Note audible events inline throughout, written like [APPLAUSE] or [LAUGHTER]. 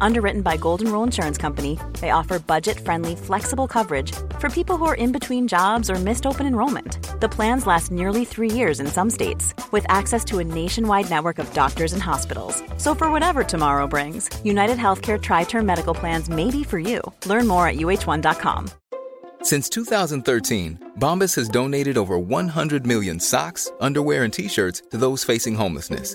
Underwritten by Golden Rule Insurance Company, they offer budget friendly, flexible coverage for people who are in between jobs or missed open enrollment. The plans last nearly three years in some states, with access to a nationwide network of doctors and hospitals. So, for whatever tomorrow brings, United Healthcare Tri Term Medical Plans may be for you. Learn more at uh1.com. Since 2013, Bombas has donated over 100 million socks, underwear, and t shirts to those facing homelessness.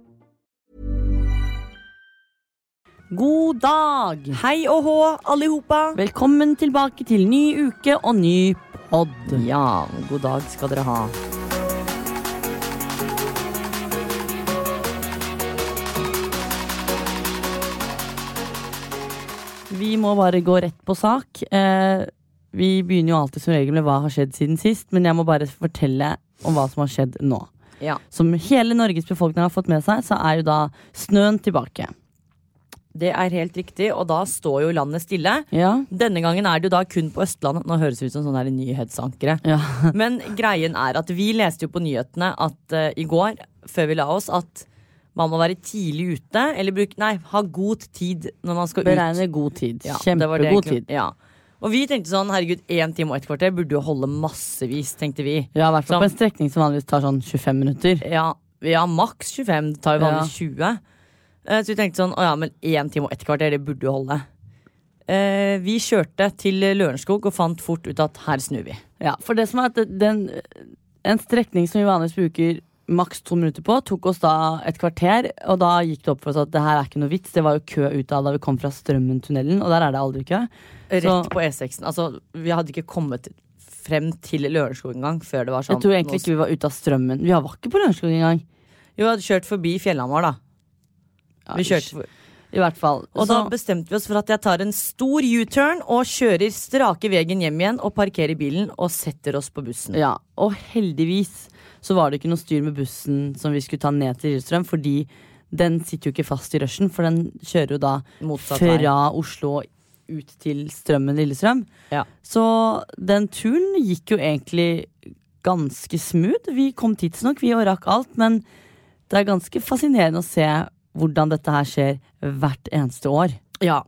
God dag! Hei og hå, allihopa. Velkommen tilbake til ny uke og ny pod. Ja, god dag skal dere ha. Vi må bare gå rett på sak. Eh, vi begynner jo alltid som regel med hva har skjedd siden sist, men jeg må bare fortelle om hva som har skjedd nå. Ja. Som hele Norges befolkning har fått med seg, så er jo da snøen tilbake. Det er helt riktig, og da står jo landet stille. Ja. Denne gangen er det jo da kun på Østlandet. Nå høres det ut som sånne nyhetsankere. Ja. [LAUGHS] Men greien er at vi leste jo på nyhetene at uh, i går, før vi la oss, at man må være tidlig ute. Eller bruke Nei, ha god tid når man skal Beregne ut. god tid. Ja, det det Kjempegod tid. Ja. Og vi tenkte sånn, herregud, én time og et kvarter burde jo holde massevis, tenkte vi. Ja, i hvert fall på en strekning som vanligvis tar sånn 25 minutter. Ja, har maks 25, det tar jo vanligvis 20. Eh, Så vi tenkte sånn, å ja, men én time og ett kvarter, det burde jo holde. Eh, vi kjørte til Lørenskog og fant fort ut at her snur vi. Ja, for det som er at den, En strekning som vi vanligvis bruker maks to minutter på, tok oss da et kvarter. Og da gikk det opp for oss at det her er ikke noe vits. Det var jo kø ut av da vi kom fra Strømmen-tunnelen, og der er det aldri kø. Rett Så- på E6-en. Altså, vi hadde ikke kommet frem til Lørenskog engang før det var sånn. Jeg tror egentlig ikke vi var ute av strømmen. Vi var ikke på Lørenskog engang. Jo, vi hadde kjørt forbi Fjellhamar, da. Vi kjørte for, I hvert fall. og Så- da bestemte vi oss for at jeg tar en stor U-turn og kjører strake veien hjem igjen og parkerer bilen og setter oss på bussen. Ja, og heldigvis så var det ikke noe styr med bussen som vi skulle ta ned til Lillestrøm, fordi den sitter jo ikke fast i rushen, for den kjører jo da Motsatt fra fra Oslo ut til Strømmen Lillestrøm. Ja. Så den turen gikk jo egentlig ganske smooth. Vi kom tidsnok, vi og rakk alt, men det er ganske fascinerende å se hvordan dette her skjer hvert eneste år. Ja.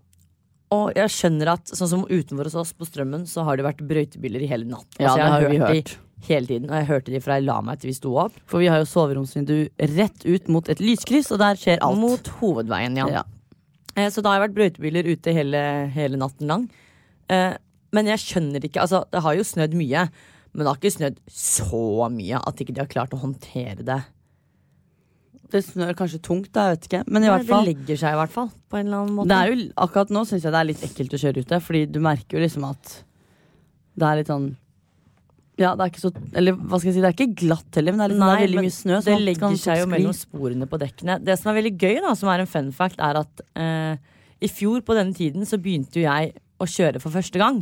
Og jeg skjønner at sånn som utenfor hos oss på Strømmen, så har det vært brøytebiler i hele natt. Ja, Altså, det jeg har vi de hørt. hele tiden, og jeg hørte de fra jeg la meg til vi sto opp. For vi har jo soveromsvindu rett ut mot et lyskryss, og der skjer alt. Mot hovedveien, ja. Ja. Eh, Så da har jeg vært brøytebiler ute hele, hele natten lang. Eh, Men jeg skjønner ikke Altså, det har jo snødd mye, men det har ikke snødd så mye at ikke de har klart å håndtere det. Det snør kanskje tungt, da, jeg vet ikke. Men i hvert fall, Det legger seg i hvert fall, på en eller annen måte. det jo, akkurat nå syns jeg det er litt ekkelt å kjøre ute, fordi du merker jo liksom at det er litt sånn Ja, det er ikke så Eller hva skal jeg si, det er ikke glatt heller, men det er, liksom, det er veldig mye snø. så Det legger seg jo mellom sporene på dekkene. Det som er veldig gøy, da, som er en fun fact, er at eh, i fjor på denne tiden så begynte jo jeg å kjøre for første gang.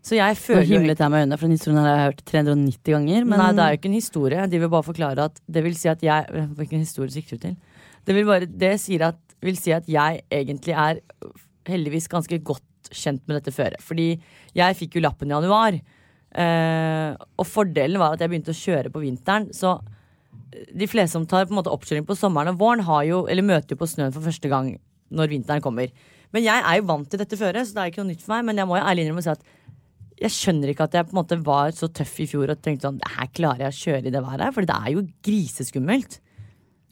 Så jeg føler jo himlet jeg med øynene, for den historien har jeg hørt 390 ganger. Men Nei, det er jo ikke en historie. De vil bare forklare at Det vil si at jeg Hvilken historie sikter du til? Det vil bare Det at, vil si at jeg egentlig er heldigvis ganske godt kjent med dette føret. Fordi jeg fikk jo lappen i januar. Uh, og fordelen var at jeg begynte å kjøre på vinteren. Så de fleste som tar på en måte oppkjøring på sommeren og våren, har jo, eller møter jo på snøen for første gang når vinteren kommer. Men jeg er jo vant til dette føret, så det er ikke noe nytt for meg. Men jeg må jo ærlig innrømme å si at jeg skjønner ikke at jeg på en måte var så tøff i fjor og tenkte sånn Det her klarer jeg å kjøre i det været her, for det er jo griseskummelt.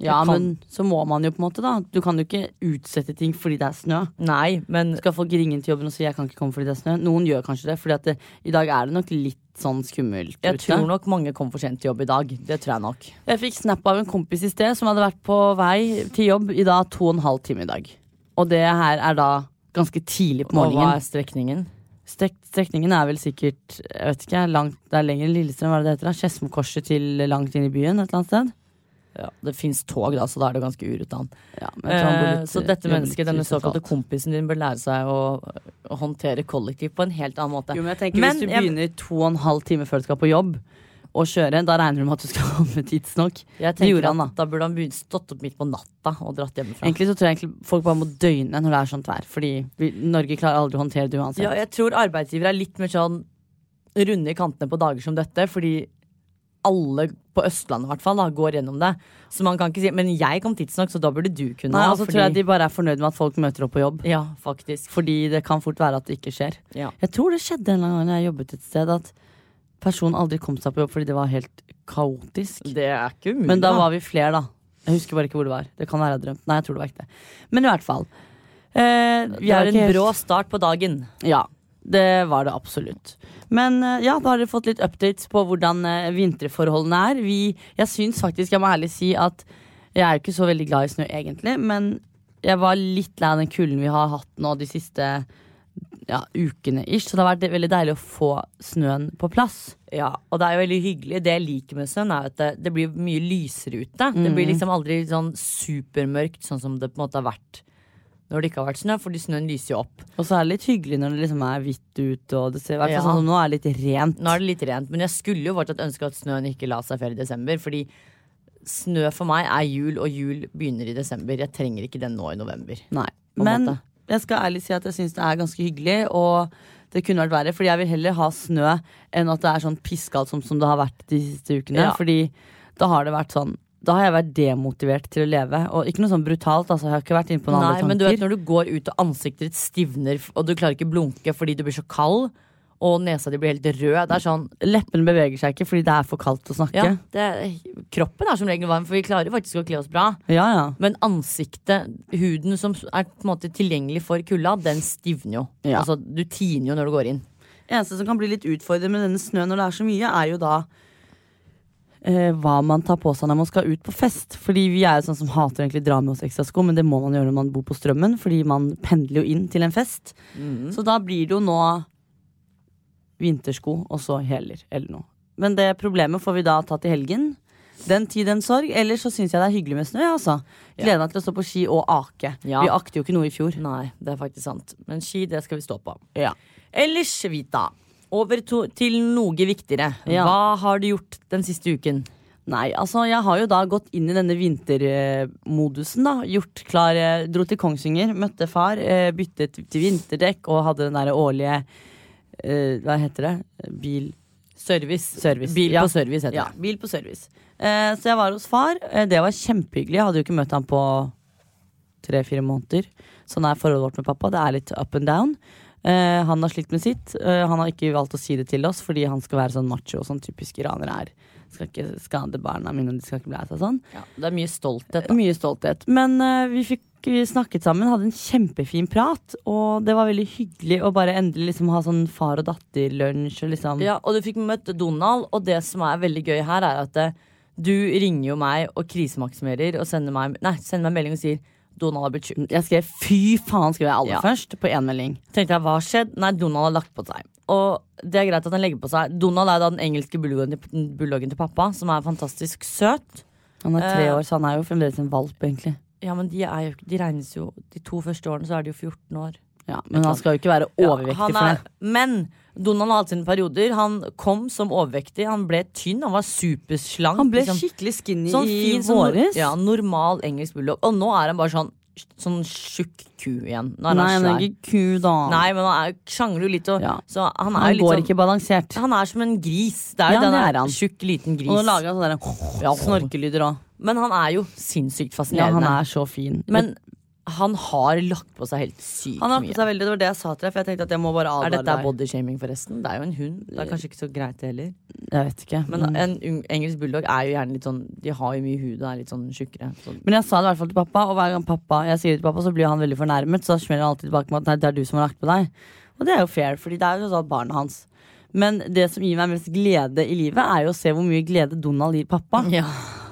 Ja, kan- men så må man jo på en måte, da. Du kan jo ikke utsette ting fordi det er snø. Nei, men Skal folk ringe til jobben og si 'jeg kan ikke komme fordi det er snø'? Noen gjør kanskje det, Fordi det, i dag er det nok litt sånn skummelt jeg tror nok mange kom for sent til jobb i dag. Det tror jeg nok. Jeg fikk snap av en kompis i sted som hadde vært på vei til jobb i da to og en halv time i dag. Og det her er da ganske tidlig på morgenen. Og hva er strekningen? Strek strekningen er vel sikkert jeg vet ikke, langt, det er lenger enn Lillestrøm, hva er det det heter? Skedsmokorset til langt inn i byen et eller annet sted? Ja, det fins tog, da, så da er det ganske urutan. Ja, Eh, så dette mennesket, denne såkalte kompisen din, bør lære seg å, å håndtere kollektiv på en helt annen måte. Jo, men jeg tenker Men Hvis du jeg- begynner to og en halv time før du skal på jobb, og kjøre, da regner du med at du skal [LAUGHS] komme tidsnok. Det gjorde han, at Da burde han stått opp midt på natta og dratt hjemmefra. Egentlig så tror jeg folk bare må døgne når det er sånt vær. Fordi vi, Norge klarer aldri å håndtere det uansett. Ja, jeg tror arbeidsgivere er litt mer sånn runde i kantene på dager som dette, fordi alle på Østlandet i hvert fall da, går gjennom det. Så man kan ikke si Men jeg kom tidsnok, så da burde du kunne Nei, altså, altså tror jeg de bare er fornøyd med at folk møter opp på jobb. Ja, faktisk. Fordi det kan fort være at det ikke skjer. Ja. Jeg tror det skjedde en gang jeg jobbet et sted, at personen aldri kom seg på jobb fordi det var helt kaotisk. Det er ikke umulig. Men da var vi flere, da. Jeg husker bare ikke hvor det var. Det kan være jeg har drømt. Nei, jeg tror det var ikke det. Men i hvert fall. Eh, vi ikke en helt- brå start på dagen. Ja, det var det absolutt. Men eh, ja, da har dere fått litt updates på hvordan eh, vinterforholdene er. Vi, jeg syns faktisk, jeg må ærlig si at jeg er ikke så veldig glad i snø egentlig, men jeg var litt lei av den kulden vi har hatt nå de siste ja, ukene ish. Så det har vært veldig deilig å få snøen på plass. Ja, og det er jo veldig hyggelig. Det jeg liker med snøen, er at det, det blir mye lysere ute. Det Mhm. blir liksom aldri sånn supermørkt, sånn som det på en måte har vært når det ikke har vært snø, fordi snøen lyser jo opp. Og så er det litt hyggelig når det liksom er hvitt ute, og det ser hvert Ja. sånn som nå er det litt rent. Nå er det litt rent, men jeg skulle jo fortsatt ønske at snøen ikke la seg før i desember. Fordi snø for meg er jul, og jul begynner i desember. Jeg trenger ikke den nå i november. Nei. Men måte. Jeg skal ærlig si at jeg syns det er ganske hyggelig, og det kunne vært verre. Fordi jeg vil heller ha snø enn at det er sånn piskalt som, som det har vært de siste ukene. Ja. Fordi da har det vært sånn Da har jeg vært demotivert til å leve. Og ikke noe sånn brutalt, altså. Jeg har ikke vært inne på noen Nei, andre tanker. men du vet når du går ut og ansiktet ditt stivner, og du klarer ikke blunke fordi du blir så kald, og nesa di blir helt rød. Det er sånn Leppene beveger seg ikke fordi det er for kaldt å snakke. Ja, det, kroppen er som regel varm, for vi klarer faktisk å kle oss bra. ja. ja. Men ansiktet, huden som er på en måte tilgjengelig for kulda, den stivner jo. Ja. Altså, du tiner jo når du går inn. eneste som kan bli litt utfordrende med denne snøen når det er så mye, er jo da eh, hva man tar på seg når man skal ut på fest. Fordi vi er jo sånn som hater egentlig dra med oss ekstra sko, men det må man gjøre når man bor på Strømmen, fordi man pendler jo inn til en fest. Så da blir det jo nå vintersko og så hæler eller noe. Men det problemet får vi da tatt i helgen. Den tid, den sorg. Ellers så syns jeg det er hyggelig med snø. Altså. Gleder meg til å stå på ski og ake. Ja. Vi akte jo ikke noe i fjor. Nei, det er faktisk sant. Men ski, det skal vi stå på. Ja. Ellers, Vita, over to, til noe viktigere. Ja. Hva har du gjort den siste uken? Nei, altså jeg har jo da gått inn i denne vintermodusen da Gjort klar, eh, dro til Kongsvinger, møtte far eh, Byttet til vinterdekk Og hadde den der årlige eh, Hva heter det? Bil. Service. Service, Bil ja. på service heter Ja, det. bil på service. Eh, Så jeg var hos far, eh, det var kjempehyggelig. Jeg hadde jo ikke møtt ham på Tre-fire måneder. Sånn er forholdet vårt med pappa, det er litt up and down. Eh, Han har slitt med sitt. Eh, Han har ikke valgt å si det til oss Fordi han skal være sånn macho sånn typisk iranere er Skal ikke skade barna mine, de skal ikke bli seg sånn Ja, det er mye stolthet. Da. mye stolthet. Men uh, vi fikk snakket sammen, hadde en kjempefin prat. Og det var veldig hyggelig å bare endelig liksom ha sånn far og datter-lunsj. Og liksom. Ja, og du fikk møtt Donald, og det som er veldig gøy her, er at eh, du ringer jo meg og krisemaksimerer og sender meg, nei, sender meg melding og sier Donald har blitt sjuk. Jeg skrev 'fy faen', skrev jeg aller Ja. først, på én melding. Tenkte jeg, hva skjedde? skjedd? Nei, Donald har lagt på seg. Og det er greit at han legger på seg. Donald er da den engelske bulldoggen til, bulldoggen til pappa, som er fantastisk søt. Han er tre Eh. år, så han er jo fremdeles en valp, egentlig. Ja, men de, er jo, de regnes jo De to første årene så er de jo 14 år. Ja, men han skal jo ikke være overvektig for er, det. Men Donald har hatt sine perioder. Han kom som overvektig. Han ble tynn. Han var superslank. Han ble liksom. skikkelig skinny sånn i våres. sånn, ja, normal engelsk bulldog. Og nå er han bare sånn Sånn tjukk ku igjen. Nei, han er ikke ku, da. Nei, men han er, sjangler jo litt. Og, Ja. Så han han går sånn, ikke balansert. Han er som en gris. Det er jo Ja, den tjukk, liten gris. Og lager han sånne der snorkelyder òg. Men han er jo sinnssykt fascinerende. Ja, han er så fin. Men han har lagt på seg helt sykt mye. Han har lagt på seg veldig, Det var det jeg sa til deg, for jeg tenkte at jeg må bare Er dette bodyshaming, forresten? Det er jo en hund. Det er kanskje ikke så greit, det heller. Jeg vet ikke. Men Men, en engelsk bulldog er jo gjerne litt sånn De har jo mye hud og er litt sånn tjukkere. Sånn. men jeg sa det i hvert fall til pappa, og hver gang pappa jeg sier det til pappa, så blir han veldig fornærmet. Så smeller han alltid tilbake med at nei, det er du som har lagt på deg. Og det er jo fair, fordi det er jo sånn barnet hans. Men det som gir meg mest glede i livet, er jo å se hvor mye glede Donald gir pappa. Ja.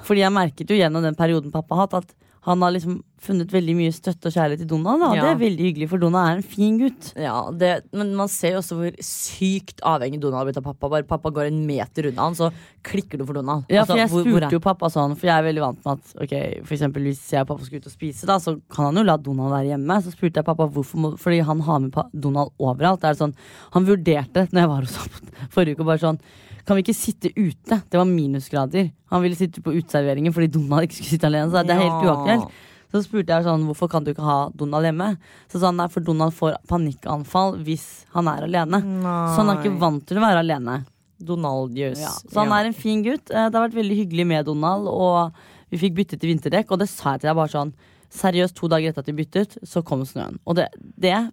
Fordi jeg merket jo gjennom den perioden pappa har hatt, at han har liksom funnet veldig mye støtte og kjærlighet i Donald. Og Ja. Det er veldig hyggelig, for Donald er en fin gutt. Ja, det, men man ser jo også hvor sykt avhengig Donald har blitt av pappa. Bare pappa går en meter unna han, så klikker du for Donald. Ja, Altså, for jeg hvor- hvor spurte jo pappa sånn, for jeg er veldig vant med at ok, for eksempel hvis jeg og pappa skal ut og spise, da, så kan han jo la Donald være hjemme. Så spurte jeg pappa hvorfor, må, fordi han har med Donald overalt. Det er sånn, han vurderte når jeg var hos ham forrige uke, bare sånn kan vi ikke sitte ute? Det var minusgrader. Han ville sitte på uteserveringen fordi Donald ikke skulle sitte alene. Så det er helt Ja. uaktuelt. Så spurte jeg sånn, hvorfor kan du ikke ha Donald hjemme? Så sa han nei, for Donald får panikkanfall hvis han er alene. Så han er ikke vant til å være alene. Donaldius. Ja, så han er en fin gutt. Eh, Det har vært veldig hyggelig med Donald, og vi fikk byttet til vinterdekk. Og det sa jeg til deg bare sånn Seriøst, to dager etter at vi byttet, så kom snøen. Og det, det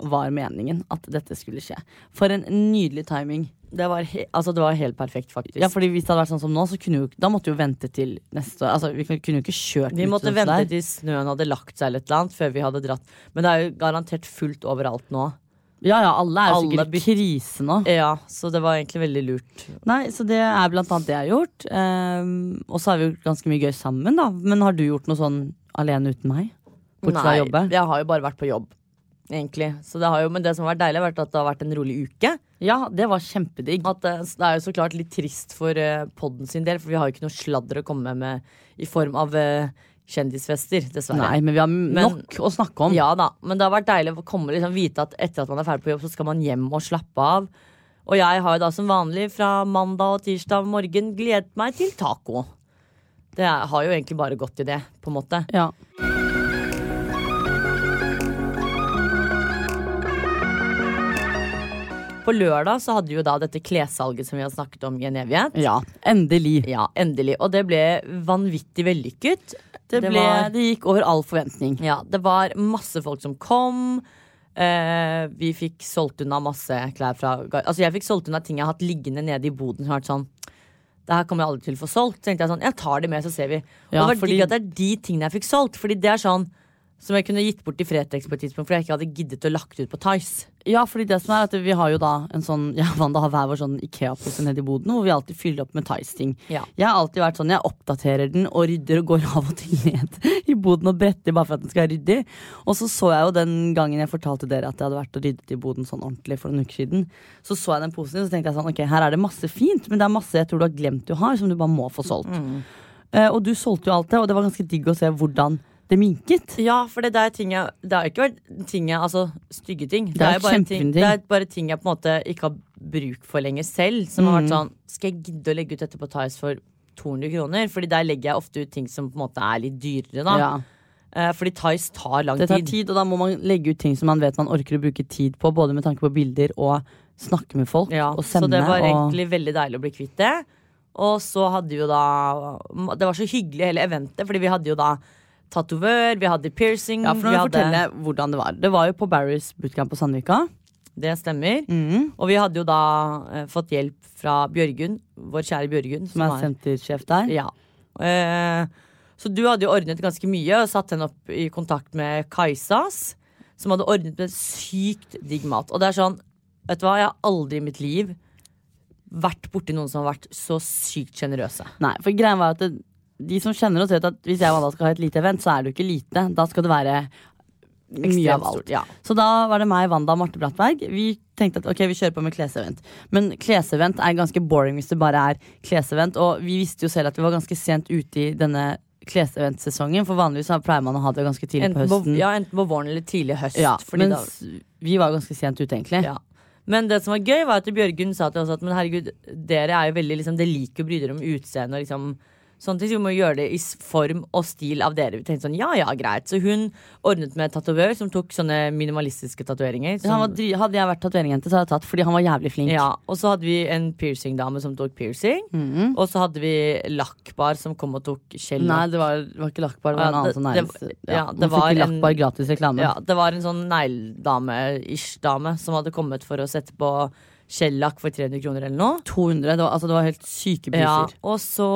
var meningen at dette skulle skje. For en nydelig timing. Det var, altså, det var helt perfekt, faktisk. Ja, fordi Hvis det hadde vært sånn som nå, så kunne vi, da måtte vi jo vente til neste. Altså, Vi kunne jo ikke kjørt vi måtte sånn vente der. til snøen hadde lagt seg eller et eller annet før vi hadde dratt. Men det er jo garantert fullt overalt nå. Ja, ja, alle er jo Alle sikkert i krise nå. Ja, så det var egentlig veldig lurt. Nei, Så det er blant annet det jeg har gjort. Um, og så har vi gjort ganske mye gøy sammen, da. Men har du gjort noe sånn alene uten meg? Bortsett fra jobbe? jeg har jo bare vært på jobb. Egentlig. Så det har jo, men det som har vært deilig, har vært at det har vært en rolig uke. Ja, det var kjempedigg. At det, det er jo så klart litt trist for uh, podden sin del, for vi har jo ikke noe sladder å komme med i form av eh, kjendisfester, dessverre. Nei, men vi har nok å snakke om. Ja da, men det har vært deilig å komme liksom vite at etter at man er ferdig på jobb, så skal man hjem og slappe av. Og jeg har jo da som vanlig fra mandag og tirsdag morgen gledet meg til taco. Det har jo egentlig bare gått i det, på en måte. Ja. På lørdag så hadde vi jo da dette klessalget som vi har snakket om i en evighet. ja, endelig. Ja, endelig. Og det ble vanvittig vellykket. Det, ble, var- det gikk over all forventning. Ja, det var masse folk som kom. Eh, vi fikk solgt unna masse klær fra Altså jeg fikk solgt unna ting jeg har hatt liggende nede i boden. Som har vært sånn Det her kommer jeg aldri til å få solgt. Så tenkte jeg sånn, jeg tar det med, så ser vi. Og Ja, det var fordi- digg at det er de tingene jeg fikk solgt. Fordi det er sånn som jeg kunne gitt bort til Fretex på et tidspunkt, fordi jeg ikke hadde giddet å lagt ut på Tice. Ja, fordi det som er at Vi har jo da en sånn [LAUGHS] Ja, Wanda har hver vår sånn Ikea-pose nede i boden, hvor vi alltid fyller opp med Tice-ting. Ja. Jeg har alltid vært sånn, jeg oppdaterer den og rydder og går [LAUGHS] av og til ned i boden og bretter bare for at den skal være ryddig. Og så så jeg jo den gangen jeg fortalte dere at jeg hadde vært og ryddet i boden sånn ordentlig for noen uker siden. Så så jeg den posen din, så tenkte jeg sånn, ok, her er det masse fint, men det er masse jeg tror du har glemt du har, som du bare må få solgt. Eh, og du solgte jo alt det, og det var ganske digg å se hvordan det minket. Ja, for det er ting jeg Det har ikke vært ting jeg Altså stygge ting. Det er bare ting, det er bare ting jeg på en måte ikke har bruk for lenger selv. Som har vært sånn Skal jeg gidde å legge ut dette på Tice for 200 kroner? Fordi der legger jeg ofte ut ting som på en måte er litt dyrere, da. Ja. Eh, fordi Tice tar lang tid. Det tar tid. tid, og da må man legge ut ting som man vet man orker å bruke tid på, både med tanke på bilder og snakke med folk. Ja, og så det var og... egentlig veldig deilig å bli kvitt det. Og så hadde jo da Det var så hyggelig hele eventet, fordi vi hadde jo da tatovør, vi hadde piercing Ja, for nå vi jeg hadde, fortelle hvordan det var. Det var jo på Barry's bootcamp på Sandvika. Det stemmer. Mm. Og vi hadde jo da eh, fått hjelp fra Bjørgunn, vår kjære Bjørgunn. Som er sentersjef der. Ja. Eh, så du hadde jo ordnet ganske mye og satt henne opp i kontakt med Kajsas, som hadde ordnet med sykt digg mat. Og det er sånn, vet du hva, jeg har aldri i mitt liv vært borti noen som har vært så sykt sjenerøse. Nei, for greia var at det, de som kjenner oss, vet at hvis jeg og Wanda skal ha et lite event, så er det jo ikke lite. Da skal det være mye av alt. ja. Så da var det meg, Wanda og Marte Brattberg. Vi tenkte at ok, vi kjører på med klesevent. Men klesevent er ganske boring hvis det bare er klesevent. Og vi visste jo selv at vi var ganske sent ute i denne kleseventsesongen. For vanligvis så pleier man å ha det ganske tidlig på Enten på, høsten. ja, enten på våren eller tidlig høst. Ja, fordi da, vi var ganske sent ute, egentlig. ja. Men det som var gøy, var at Bjørgunn sa til oss at men herregud, dere er jo veldig liksom, Dere liker å bry dere om utseende og liksom Sånne ting, så vi må gjøre det i form og stil av dere. Vi tenkte sånn, ja ja, greit. Så hun ordnet med tatovør som tok sånne minimalistiske tatoveringer. Som- Hadde jeg vært tatoveringjente, så hadde jeg tatt, fordi han var jævlig flink. Ja, og så hadde vi en piercingdame som tok piercing. Og så hadde vi lakkbar som kom og tok skjell. Nei, det var, det var ikke lakkbar. Det var en Ja, annen sånn negles. ja, Ja, det var en- gratis reklame. Ja, det var en sånn negledame-ish-dame som hadde kommet for å sette på skjellakk for 300 kroner eller noe. 200. Det var, altså, det var helt syke Ja, og så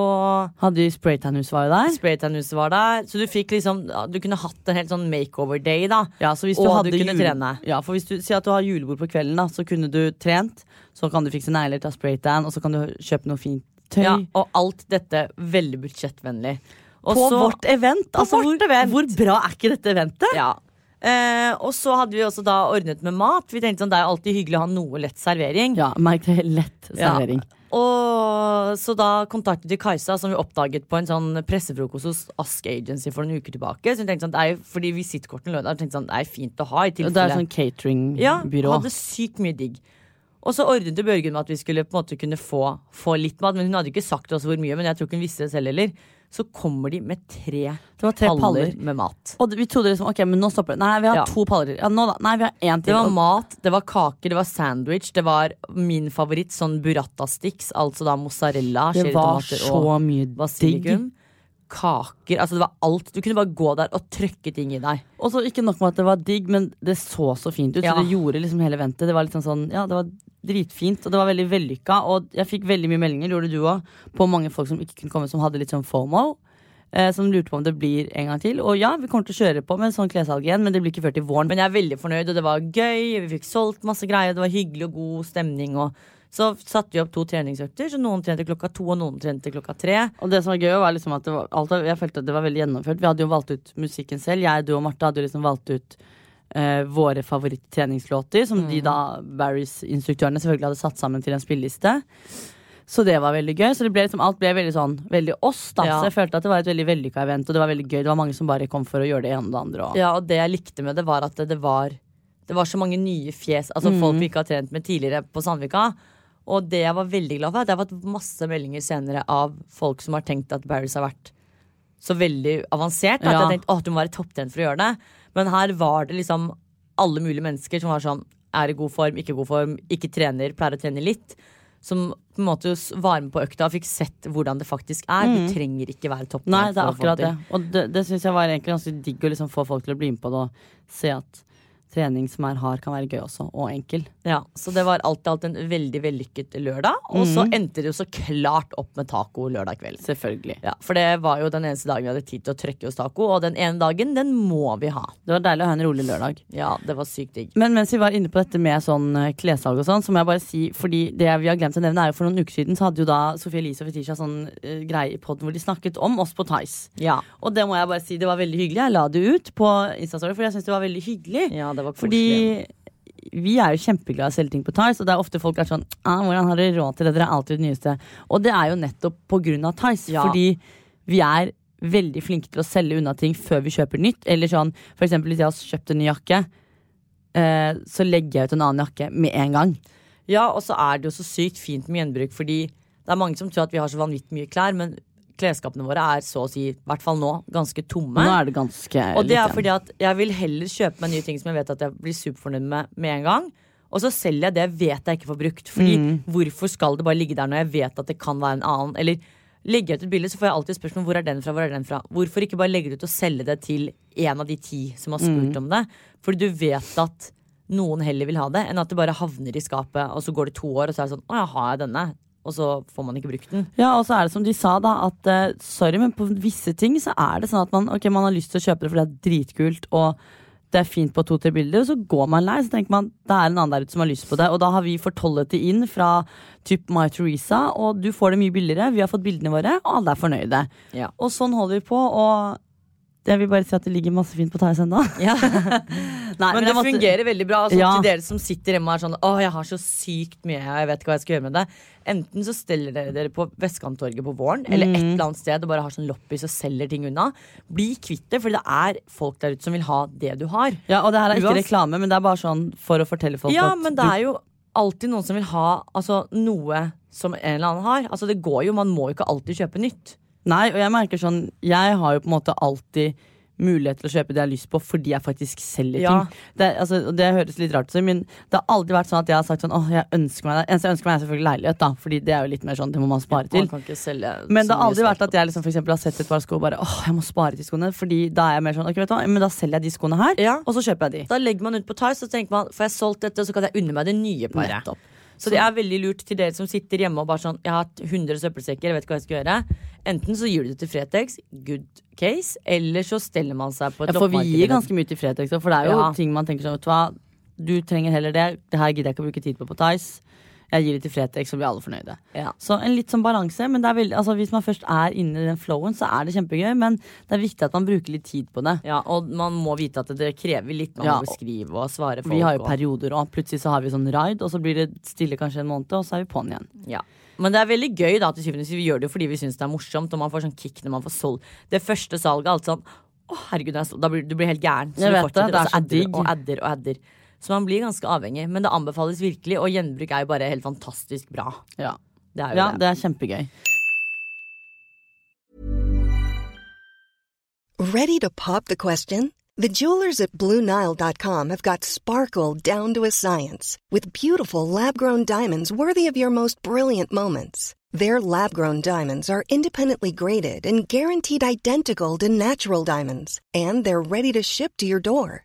Hadde de spraytanhus var jo der. Spraytannhuset var der. Så du fikk liksom Du kunne hatt en helt sånn makeover-day, da. Ja, så hvis du Og hadde du kunne jul... trene. Ja, for hvis du sier at du har julebord på kvelden, da, så kunne du trent. Så kan du fikse negler, ta spraytan, og så kan du kjøpe noe fint tøy. Ja, og alt dette veldig budsjettvennlig. Også, på vårt event! På altså, vårt hvor, event. hvor bra er ikke dette eventet? Ja. Eh, og så hadde vi også da ordnet med mat. Vi tenkte sånn, Det er alltid hyggelig å ha noe lett servering. Ja, merk det. Lett Ja. servering. Og Så da kontaktet vi Kajsa, som vi oppdaget på en sånn pressefrokost hos Ask Agency for noen uker tilbake. Så vi tenkte sånn, det er jo, fordi visitkortene lå der, tenkte sånn, det er fint å ha i Det er sånn sånn Ja, cateringbyrå. hadde sykt mye digg. Og så ordnet Børgen med at vi skulle på en måte kunne få, få litt mat, men hun hadde ikke sagt oss hvor mye, men jeg tror ikke hun visste det selv heller. Så kommer de med tre, Det var tre paller, paller. med mat. Og vi trodde liksom, ok, men nå stopper det. Nei, vi har Ja. to paller. Ja, nå da. Nei, vi har én til. Det var mat, det var kaker, det var sandwich, det var min favoritt, sånn burrata sticks, altså da mozzarella, det var så mye digg. Kaker, altså det var alt. Du kunne bare gå der og trykke ting i deg. Og så ikke nok med at det var digg, men det så så fint ut. Ja. Så det gjorde liksom hele ventet. Det var liksom sånn, ja, det var dritfint, og det var veldig vellykka. Og jeg fikk veldig mye meldinger, gjorde du òg, på mange folk som ikke kunne komme, som hadde litt sånn FOMO. Eh, som lurte på om det blir en gang til. Og ja, vi kommer til å kjøre på med sånn klessalg igjen, men det blir ikke før til våren. Men jeg er veldig fornøyd, og det var gøy. Vi fikk solgt masse greier, det var hyggelig og god stemning. Og så satte vi opp to treningsøkter, så noen trente klokka to, og noen trente klokka tre. Og det som var gøy, var liksom at det var, alt, jeg følte at det var veldig gjennomført. Vi hadde jo valgt ut musikken selv. Jeg, du og Marte hadde jo liksom valgt ut eh, våre favorittreningslåter, som de da, Barrys instruktørene, selvfølgelig hadde satt sammen til en spilleliste. Så det var veldig gøy. Så det ble liksom, alt ble veldig sånn veldig oss. da Ja. Så jeg følte at det var et veldig vellykka event, og det var veldig gøy. Det var mange som bare kom for å gjøre det ene og det andre. Og. Ja, og det jeg likte med det, var at det, det var Det var så mange nye fjes, altså folk vi ikke har trent med tidligere på Sandvika. Og det jeg var veldig glad for, at jeg har fått masse meldinger senere av folk som har tenkt at Barris har vært så veldig avansert. At Ja. jeg har tenkt, at du må være topptrent for å gjøre det. Men her var det liksom alle mulige mennesker som var sånn er i god form, ikke god form, ikke trener, pleier å trene litt. Som på en måte var med på økta og fikk sett hvordan det faktisk er. Du trenger ikke være topptrent. Nei, det er akkurat det. Og det, det syns jeg var egentlig ganske digg å liksom få folk til å bli med på det og se at trening som er hard, kan være gøy også, og enkel. Ja, Så det var alt i alt en veldig vellykket lørdag. Og så endte det jo så klart opp med taco lørdag kveld. Selvfølgelig. Ja, For det var jo den eneste dagen vi hadde tid til å trøkke oss taco, og den ene dagen, den må vi ha. Det var deilig å ha en rolig lørdag. Ja, det var sykt digg. Men mens vi var inne på dette med sånn eh, klessalg og sånn, så må jeg bare si, fordi det vi har glemt å nevne, er jo for noen uker siden så hadde jo da Sofie Elise og Fetisha sånn uh, greie i podden hvor de snakket om oss på Tice. Ja, Og det må jeg bare si, det var veldig hyggelig. Jeg la det ut på Instastory, for jeg syns det var veldig hyggelig. ja det var koselig. Fordi vi er jo kjempeglade i å selge ting på Tice, og det er ofte folk er sånn ah, 'Hvordan har dere råd til det? Dere er alltid det nyeste.' Og det er jo nettopp på grunn av Tice. Ja. Fordi vi er veldig flinke til å selge unna ting før vi kjøper nytt. Eller sånn, for eksempel hvis jeg har kjøpt en ny jakke, eh, så legger jeg ut en annen jakke med en gang. Ja, og så er det jo så sykt fint med gjenbruk, fordi det er mange som tror at vi har så vanvittig mye klær, men klesskapene våre er så å si, i hvert fall nå, ganske tomme. Nå er det ganske Og det er fordi at jeg vil heller kjøpe meg nye ting som jeg vet at jeg blir superfornøyd med med en gang. Og så selger jeg det jeg vet jeg ikke får brukt. Fordi Mm. hvorfor skal det bare ligge der når jeg vet at det kan være en annen? Eller legger jeg ut et bilde, så får jeg alltid spørsmål hvor er den fra, hvor er den fra? Hvorfor ikke bare legge det ut og selge det til en av de ti som har spurt Mm. om det? Fordi du vet at noen heller vil ha det, enn at det bare havner i skapet, og så går det to år, og så er det sånn Å ja, har jeg denne? Og så får man ikke brukt den. Ja, og så er det som de sa da At uh, sorry, men på visse ting Så er det sånn at man, okay, man har lyst til å kjøpe det For det er dritkult Og det er fint på to-tre bilder Og så går man lei Så tenker man, det er en annen der ute som har lyst på det Og da har vi fortollet det inn fra Typ My Teresa Og du får det mye billigere Vi har fått bildene våre Og alle er fornøyde Ja. Og sånn holder vi på Og jeg vil bare si at det ligger masse fint på Theis ennå. Ja. [LAUGHS] Nei, Men jeg det måtte- fungerer veldig bra. Altså, Ja. Til dere som sitter hjemme og er sånn Å, jeg har så sykt mye, jeg vet ikke hva jeg skal gjøre med det. Enten så steller dere dere på Vestkanttorget på våren, eller et Mm. eller annet sted og bare har sånn loppis og selger ting unna. Bli kvitt det, for det er folk der ute som vil ha det du har. Ja, og det her er ikke reklame Men det er bare sånn for å fortelle folk Ja, at men det er jo alltid noen som vil ha altså, noe som en eller annen har. Altså, det går jo, Man må jo ikke alltid kjøpe nytt. Nei, og jeg merker sånn Jeg har jo på en måte alltid mulighet til å kjøpe det jeg har lyst på fordi jeg faktisk selger Ja. ting. Det, altså, det høres litt rart ut, men det har aldri vært sånn at jeg har sagt sånn åh, jeg ønsker meg det. Eneste jeg ønsker meg, er selvfølgelig leilighet, da, fordi det er jo litt mer sånn, det må man spare til. Man kan ikke selge Men det har aldri vært at jeg liksom for har sett et par sko og bare åh, jeg må spare til skoene. Fordi da er jeg mer sånn ok, vet du hva, men da selger jeg de skoene her, Ja. og så kjøper jeg de. Da legger man ut på Tice og tenker man får jeg solgt dette, så kan jeg unne meg det nye paret. Nettopp. Så det er veldig lurt til dere som sitter hjemme og bare sånn Jeg har hatt 100 søppelsekker, jeg vet ikke hva jeg skal gjøre. Enten så gir du det til Fretex, good case, eller så steller man seg på et Ja, for vi gir ganske mye til Fretex, for det er jo Ja. ting man tenker sånn, vet du hva, du trenger heller det, det her gidder jeg ikke å bruke tid på på Tice. Jeg gir det til Fretex, så blir alle fornøyde. Ja. Så en litt sånn balanse, men er veldig, altså, hvis man først er inne i den flowen, så er det kjempegøy, men det er viktig at man bruker litt tid på det. Ja, og man må vite at det krever litt. Man Ja, må beskrive og svare folk. Vi har jo perioder, og plutselig så har vi sånn ride, og så blir det stille kanskje en måned, og så er vi på'n igjen. Ja. Men det er veldig gøy da til syvende og sist. Vi gjør det jo fordi vi syns det er morsomt. Og man får sånn kick når man får solgt det første salget. Alt sånn Å, herregud, er da blir du blir helt gæren. Så Jeg du vet det, det er så så adder og adder og adder. Så man blir ganske avhengig. Men det anbefales virkelig, og gjenbruk er jo bare helt fantastisk bra. Ja, Det er jo ja det. det er kjempegøy. Ready to pop the question? The jewelers at BlueNile.com have got sparkle down to a science with beautiful lab grown diamonds worthy of your most brilliant moments. Their lab grown diamonds are independently graded and guaranteed identical to natural diamonds, and they're ready to ship to your door.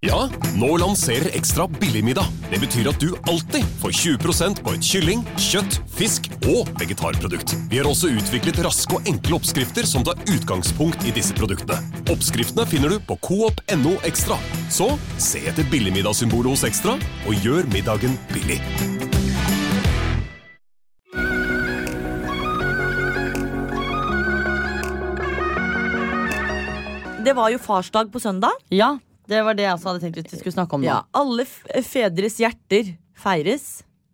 Ja, nå lanserer Ekstra billigmiddag. Det betyr at du alltid får 20% på et kylling, kjøtt, fisk og vegetarprodukt. Vi har også utviklet raske og enkle oppskrifter som tar utgangspunkt i disse produktene. Oppskriftene finner du på coop.no ekstra. Så se etter billigmiddagssymbolet hos Ekstra, og gjør middagen billig. Det var jo farsdag på søndag. Ja, det var det jeg også hadde tenkt vi skulle snakke om nå. Ja, alle fedres hjerter feires,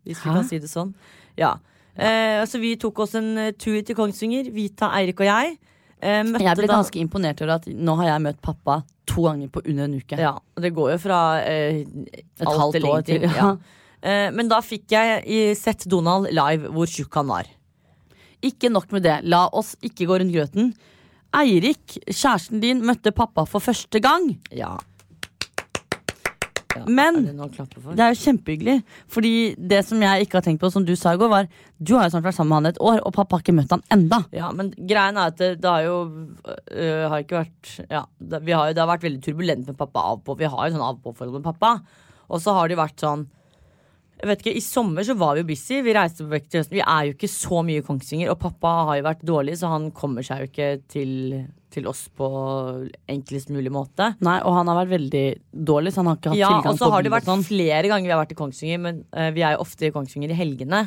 hvis vi kan si det sånn. Ja. Eh, altså, vi tok oss en eh, tur til Kongsvinger, Vita, Eirik og jeg. Eh, Jeg ble da- ganske imponert over at nå har jeg møtt pappa to ganger på under en uke. Ja, og det går jo fra eh, Et halvt år ingenting. til, ja. Eh, men da fikk jeg i- sett Donald live hvor tjukk han var. Ikke nok med det. La oss ikke gå rundt grøten. Eirik, kjæresten din, møtte pappa for første gang. Ja. Men det er jo kjempehyggelig. Fordi det som jeg ikke har tenkt på, som du sa i går, var du har jo snart vært sammen med han et år, og pappa har ikke møtt han enda. Ja, men greien er at det, det har jo øh, har ikke vært Ja, det, vi har jo, det har vært veldig turbulent med pappa av på. Vi har jo sånn av på-forhold med pappa. Og så har det vært sånn jeg vet ikke, I sommer så var vi jo busy. Vi reiste på vekk til høsten. Vi er jo ikke så mye i Kongsvinger. Og pappa har jo vært dårlig, så han kommer seg jo ikke til, til oss på enklest mulig måte. Nei, Og han har vært veldig dårlig, så han har ikke hatt Ja, tilgang og så har det vært sånn. flere ganger vi har vært i Kongsvinger, men uh, vi er jo ofte i Kongsvinger i helgene.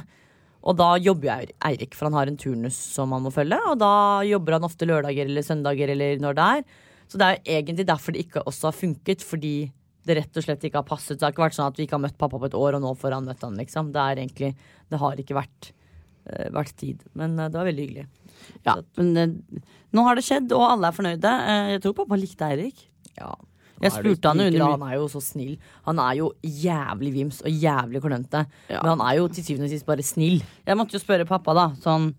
Og da jobber jo Eir- Eirik, for han har en turnus som han må følge. Og da jobber han ofte lørdager eller søndager eller når det er. Så det er jo egentlig derfor det ikke også har funket, fordi det rett og slett ikke har passet. Det har ikke vært sånn at vi ikke har møtt pappa på et år, og nå får han møtt han, liksom. Det er egentlig Det har ikke vært, uh, vært tid. Men uh, det var veldig hyggelig. Ja, men eh, nå har det skjedd, og alle er fornøyde. Jeg tror pappa likte Eirik. Ja. Jeg spurte han under Han er jo så snill. Han er jo jævlig vims og jævlig klønete. Ja. Men han er jo til syvende og sist bare snill. Jeg måtte jo spørre pappa, da. Sånn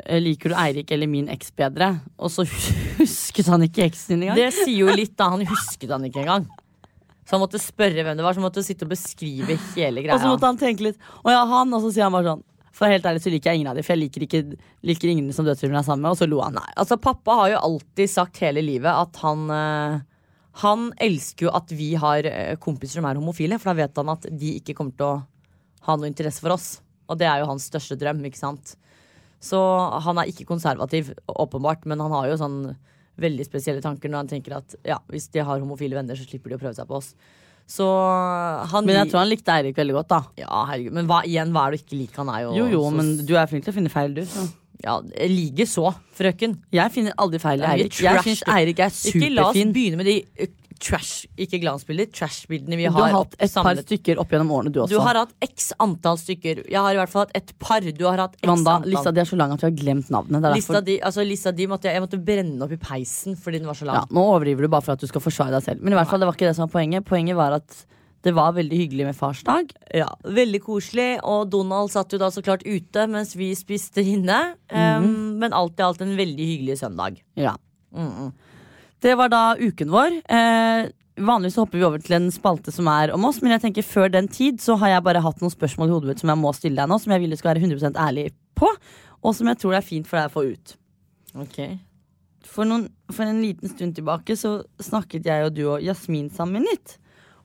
Liker du Eirik eller min eks bedre? Og så [LAUGHS] husket han ikke eksen din engang. Det sier jo litt, da. Han husket han ikke engang. Så han måtte spørre hvem det var, så måtte sitte og beskrive hele greia. Og så måtte han tenke litt. Og ja, han. Og så sier han bare sånn for helt ærlig så liker jeg ingen av dem, for jeg liker, ikke, liker ingen som dødsfilmen er sammen med. Og så lo han. Nei, altså Pappa har jo alltid sagt hele livet at han øh, Han elsker jo at vi har øh, kompiser som er homofile, for da vet han at de ikke kommer til å ha noe interesse for oss. Og det er jo hans største drøm, ikke sant. Så han er ikke konservativ, åpenbart, men han har jo sånn veldig spesielle tanker når han tenker at ja, hvis de har homofile venner, så slipper de å prøve seg på oss. Så han Men jeg tror han likte Eirik veldig godt, da. Ja, herregud. Men hva, igjen, hva er det du ikke liker? Han er jo Jo, jo, så... men du er flink til å finne feil, du. Så. Ja, Likeså, frøken. Jeg finner aldri feil i Eirik. Jeg syns Eirik er superfin. Ikke la oss begynne med de trash, ikke glansbilder, trash-bildene vi har. Du har hatt et samlet. par stykker opp gjennom årene, du også. Du har hatt x antall stykker. Jeg har i hvert fall hatt et par. Du har hatt x Vanda, antall. Lista di er så lang at vi har glemt navnet. Lista di, altså, lista di måtte jeg, jeg, måtte brenne opp i peisen fordi den var så lang. Ja, nå overdriver du bare for at du skal forsvare deg selv. Men i hvert fall, det var ikke det som var poenget. Poenget var at det var veldig hyggelig med farsdag. Ja, Veldig koselig. Og Donald satt jo da så klart ute mens vi spiste inne. Mm -hmm. um, men alt i alt en veldig hyggelig søndag. Ja. Mm -mm. Det var da uken vår. Eh, Vanligvis hopper vi over til en spalte som er om oss, men jeg tenker før den tid så har jeg bare hatt noen spørsmål i hodet mitt som jeg må stille deg nå, som jeg vil du skal være 100% ærlig på, og som jeg tror det er fint for deg å få ut. Ok For, noen, for en liten stund tilbake så snakket jeg og du og Jasmin sammen litt.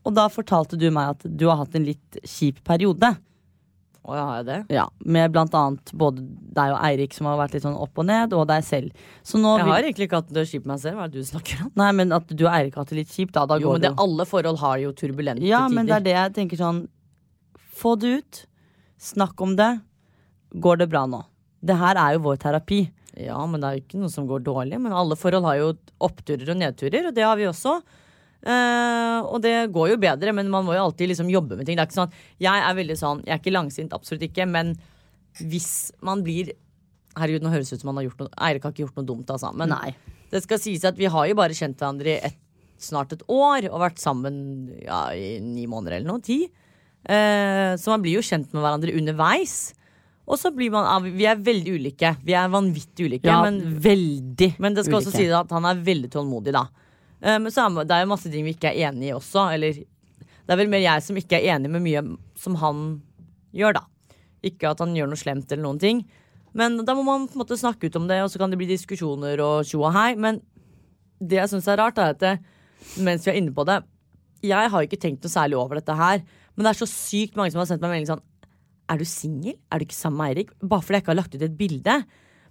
Og da fortalte du meg at du har hatt en litt kjip periode. Og jeg har det? Ja, Med blant annet både deg og Eirik som har vært litt sånn opp og ned, og deg selv. jeg vil... har egentlig ikke hatt det kjipt med meg selv. Hva er det du snakker om? Nei, men at du og Eirik har hatt det litt kjipt, da. da jo, men det, alle forhold har jo turbulente ja, tider. Ja, men det er det jeg tenker sånn Få det ut. Snakk om det. Går det bra nå? Det her er jo vår terapi. Ja, men det er jo ikke noe som går dårlig. Men alle forhold har jo oppturer og nedturer, og det har vi også. Uh, og det går jo bedre, men man må jo alltid liksom jobbe med ting. Det er ikke sånn, jeg er veldig sånn, jeg er ikke langsint, absolutt ikke, men hvis man blir Herregud, nå høres det ut som man har gjort noe Eirik har ikke gjort noe dumt, altså. Men Nei. det skal sies at vi har jo bare kjent hverandre i et, snart et år og vært sammen ja, i ni måneder eller noe. Ti. Uh, så man blir jo kjent med hverandre underveis. Og så blir man Vi er veldig ulike. Vi er vanvittig ulike. Ja, men, veldig men det skal ulike. også sies at han er veldig tålmodig, da. Eh, men så er det jo masse ting vi ikke er enig i også. Eller det er vel mer jeg som ikke er enig med mye som han gjør, da. Ikke at han gjør noe slemt eller noen ting. Men da må man på en måte snakke ut om det, og så kan det bli diskusjoner og tjo og hei. Men det jeg syns er rart, er at det, mens vi er inne på det Jeg har ikke tenkt noe særlig over dette her, men det er så sykt mange som har sendt meg melding sånn Er du singel? Er du ikke sammen med Eirik? Bare fordi jeg ikke har lagt ut et bilde.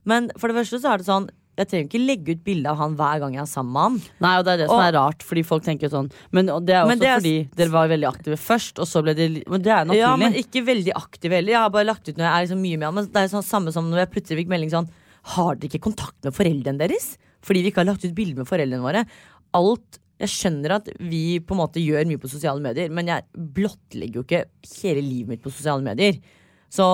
Men for det første så er det sånn jeg trenger ikke legge ut bilde av han hver gang jeg er sammen med han. Nei, og det er det som er rart, fordi folk tenker sånn. Men det er også det er, fordi dere var veldig aktive først, og så ble det Men det er naturlig. Ja, men ikke veldig aktive heller. Jeg har bare lagt ut når jeg er liksom mye med han. Men det er sånn samme som når jeg plutselig fikk melding sånn Har dere ikke kontakt med foreldrene deres? Fordi vi ikke har lagt ut bilde med foreldrene våre. Alt jeg skjønner at vi på en måte gjør mye på sosiale medier, men jeg blottlegger jo ikke hele livet mitt på sosiale medier. Så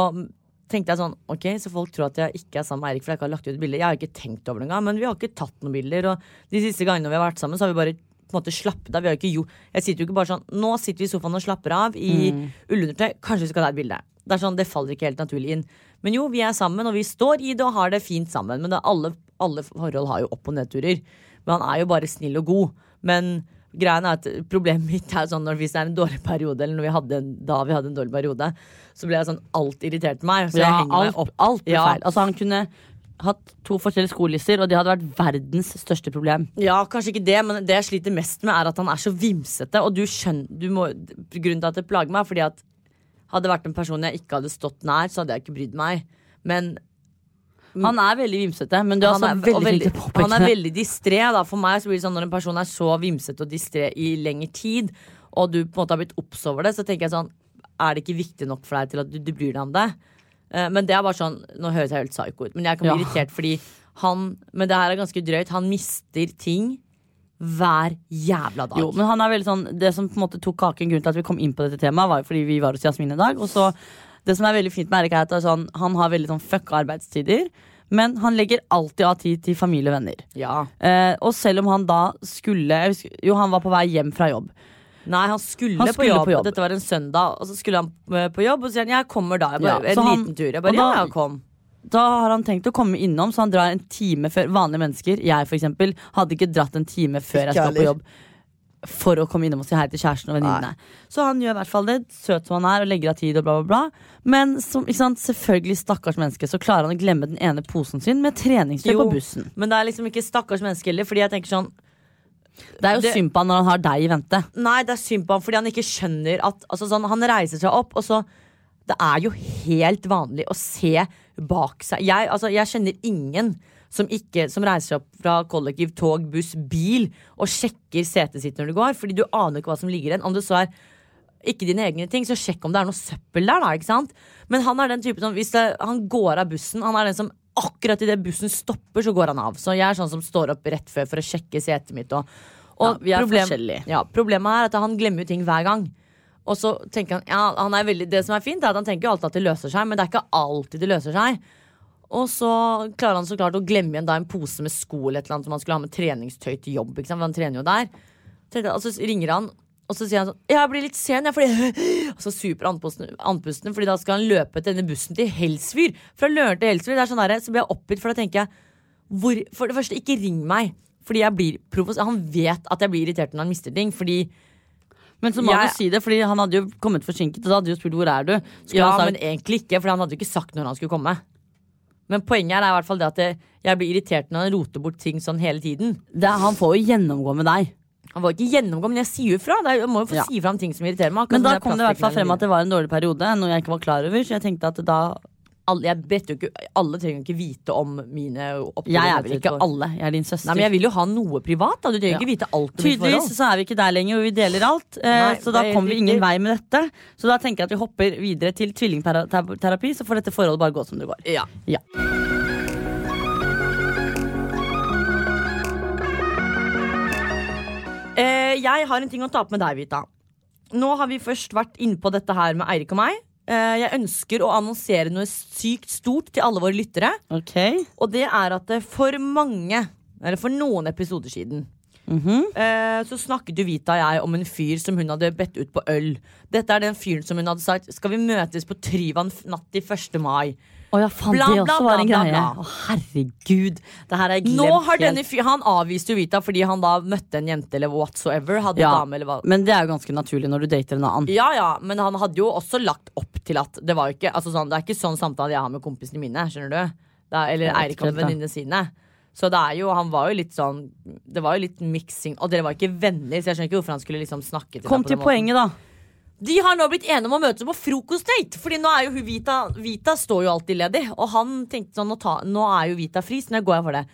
tenkte jeg sånn, ok, så folk tror at jeg ikke er sammen med Eirik fordi jeg ikke har lagt ut bilde. Jeg har ikke tenkt over det engang, men vi har ikke tatt noen bilder. Og de siste gangene vi har vært sammen, så har vi bare på en måte slappet av. Vi har ikke gjort, jeg sitter jo ikke bare sånn Nå sitter vi i sofaen og slapper av i mm. ullundertøy. Kanskje vi skal ta et bilde. Det er sånn, det faller ikke helt naturlig inn. Men jo, vi er sammen, og vi står i det og har det fint sammen. Men det, alle, alle forhold har jo opp- og nedturer. Men han er jo bare snill og god. Men greien er at Problemet mitt er sånn når hvis det er en dårlig periode, eller vi hadde, da vi hadde en dårlig periode, så ble jeg sånn Alt irriterte meg. Så ja, jeg henger alt, meg opp. Alt ble ja. feil. Altså Han kunne hatt to forskjellige skolisser, og det hadde vært verdens største problem. Ja, kanskje ikke det, men det jeg sliter mest med, er at han er så vimsete. Og du skjønner du må, Grunnen til at det plager meg, fordi at hadde det vært en person jeg ikke hadde stått nær, så hadde jeg ikke brydd meg. Men han er veldig vimsete, men han, er, veldig, veldig, han er veldig distré. For meg så blir det sånn når en person er så vimsete og distré i lengre tid, og du på en måte har blitt obs over det, så tenker jeg sånn Er det ikke viktig nok for deg til at du, du bryr deg om det? Uh, men det er bare sånn Nå høres jeg helt psyko ut, men jeg kan bli ja. irritert fordi han Men det her er ganske drøyt. Han mister ting hver jævla dag. Jo, men han er veldig sånn Det som på en måte tok kaken, grunnen til at vi kom inn på dette temaet, var fordi vi var hos Jasmin i dag. Og så det som er veldig fint med Erik, er at sånn, han har veldig sånn fucka arbeidstider. Men han legger alltid av tid til familie og venner. Ja. Eh, og selv om han da skulle husker, Jo, han var på vei hjem fra jobb. Nei, han skulle, Han på, jobb. på jobb. Dette var en søndag, og så skulle han eh, på jobb, og så sier han 'jeg kommer da'. Jeg bare, Ja, en han- liten tur. Jeg bare, da- ja, jeg kom. Da har han tenkt å komme innom, så han drar en time før vanlige mennesker. Jeg for eksempel, hadde ikke dratt en time før jeg skal på jobb. For å komme innom og si hei til kjæresten og venninnene. Så han gjør i hvert fall det, søt som han er, og legger av tid og bla, bla, bla. Men som, selvfølgelig, stakkars menneske, så klarer han å glemme den ene posen sin med treningstøy på bussen. Men det er liksom ikke stakkars menneske heller, fordi jeg tenker sånn Det er jo Det- synd på han når han har deg i vente. Nei, det er synd på han fordi han ikke skjønner at altså sånn, Han reiser seg opp, og så Det er jo helt vanlig å se bak seg. Jeg, altså, jeg kjenner ingen som, ikke, som reiser seg opp fra kollektiv, tog, buss, bil og sjekker setet sitt når du går, fordi du aner ikke hva som ligger igjen. Om det så er ikke dine egne ting, så sjekk om det er noe søppel der. Da, ikke sant? Men han er den typen som hvis det, han går av bussen, han er den som akkurat idet bussen stopper, så går han av. Så jeg er sånn som står opp rett før for å sjekke setet mitt. Og, og Ja, vi er forskjellige. Ja, problemet er at han glemmer ting hver gang. Og så tenker han, ja, han veldig, Det som er fint, er at han tenker jo alltid at det løser seg, men det er ikke alltid det løser seg. Og så klarer han så klart å glemme igjen da en pose med sko eller et eller annet som han skulle ha med treningstøy til jobb. Ikke sant? For han trener jo der. Og så ringer han, og så sier han sånn Ja, jeg blir litt sen, jeg, fordi [LAUGHS] Og så super andpusten, fordi da skal han løpe til denne bussen til Helsfyr. Fra Løren til Helsfyr. Det er sånn der, så blir jeg oppgitt, for da tenker jeg hvor, For det første, ikke ring meg. Fordi jeg blir provos Han vet at jeg blir irritert når han mister ting. Fordi Men så må Jeg- du si det, Fordi han hadde jo kommet forsinket, og da hadde du spurt hvor er du Skulle Ja, sagt, men egentlig ikke, for han hadde jo ikke sagt når han skulle komme. Men poenget er i hvert fall det at jeg blir irritert når han roter bort ting sånn hele tiden. det, Han får jo gjennomgå med deg. Han får ikke gjennomgå, men jeg sier jo fra. Det er, jeg må jo få Ja. si fra om ting som irriterer meg. Men da kom det i hvert fall frem at det var en dårlig periode, noe jeg ikke var klar over. Så jeg tenkte at da alle, jeg vet jo ikke, alle trenger ikke vite om mine oppgaver. Jeg er vel ikke alle, jeg er din søster. Nei, men jeg vil jo ha noe privat. da Du trenger Ja. ikke vite alt Tydeligvis så er vi ikke der lenger, og vi deler alt. Eh, Nei, så da er kommer vi ingen vei med dette. Så da tenker jeg at vi hopper videre til tvillingterapi, så får dette forholdet bare gå som det går. Ja. Ja. Eh, jeg har en ting å ta opp med deg, Vita. Nå har vi først vært inne på dette her med Eirik og meg. Eh, jeg ønsker å annonsere noe sykt stort til alle våre lyttere. Okay. Og det er at eh, for mange, eller for noen episoder siden, Mm -hmm. så snakket jo Vita og jeg om en fyr som hun hadde bedt ut på øl. Dette er den fyren som hun hadde sagt Skal vi møtes på Tryvann natt til 1. mai. Å ja, fan, Bla, det bla, også var en bla, bla, greie. Å, herregud. Det her jeg glemt Nå har denne fyr, Han avviste jo Vita fordi han da møtte en jente eller whatsoever. Hadde ja, dame eller hva Men det er jo ganske naturlig når du dater en annen. Ja, ja, men han hadde jo også lagt opp til at det var jo ikke altså sånn, Det er ikke sånn samtale jeg har med kompisene mine. Skjønner du? Er, eller Eirik og venninnene sine. Så det er jo, han var jo litt sånn Det var jo litt miksing. Og dere var ikke venner, så jeg skjønner ikke hvorfor han skulle liksom snakke til Kom deg på til den måten. poenget, da. De har nå blitt enige om å møtes på frokostdate! Fordi nå er jo Vita Vita står jo alltid ledig. Og han tenkte sånn, ta, nå er jo Vita fri, så nå går jeg for det.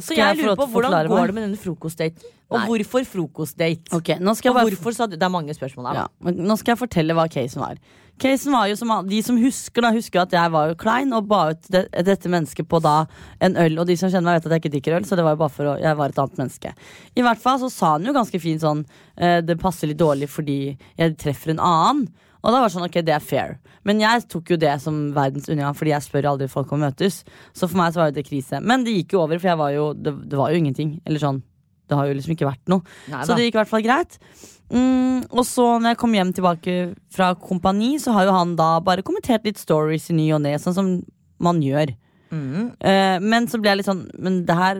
Så jeg, jeg lurer på hvordan går meg? det med denne frokostdaten? Og Nei. hvorfor frokostdate? Okay, Og hvorfor du Det er mange spørsmål her. Ja, nå skal jeg fortelle hva casen var. Casen var jo som De som husker, da husker at jeg var jo klein og ba ut det, dette mennesket på da en øl. Og de som kjenner meg, vet at jeg ikke drikker øl, så det var jo bare for å Jeg var et annet menneske. I hvert fall så sa han jo ganske fint sånn eh, Det passer litt dårlig fordi jeg treffer en annen. Og da var det sånn, ok, det er fair. Men jeg tok jo det som verdens undergang, fordi jeg spør aldri folk om å møtes. Så for meg så var det krise. Men det gikk jo over, for jeg var jo Det, det var jo ingenting. Eller sånn. Det har jo liksom ikke vært noe. Nei Så det gikk i hvert fall greit. Mm, og så når jeg kom hjem tilbake fra kompani, så har jo han da bare kommentert litt stories i ny og ne, sånn som man gjør. Mm. Uh, men så ble jeg litt sånn Men det her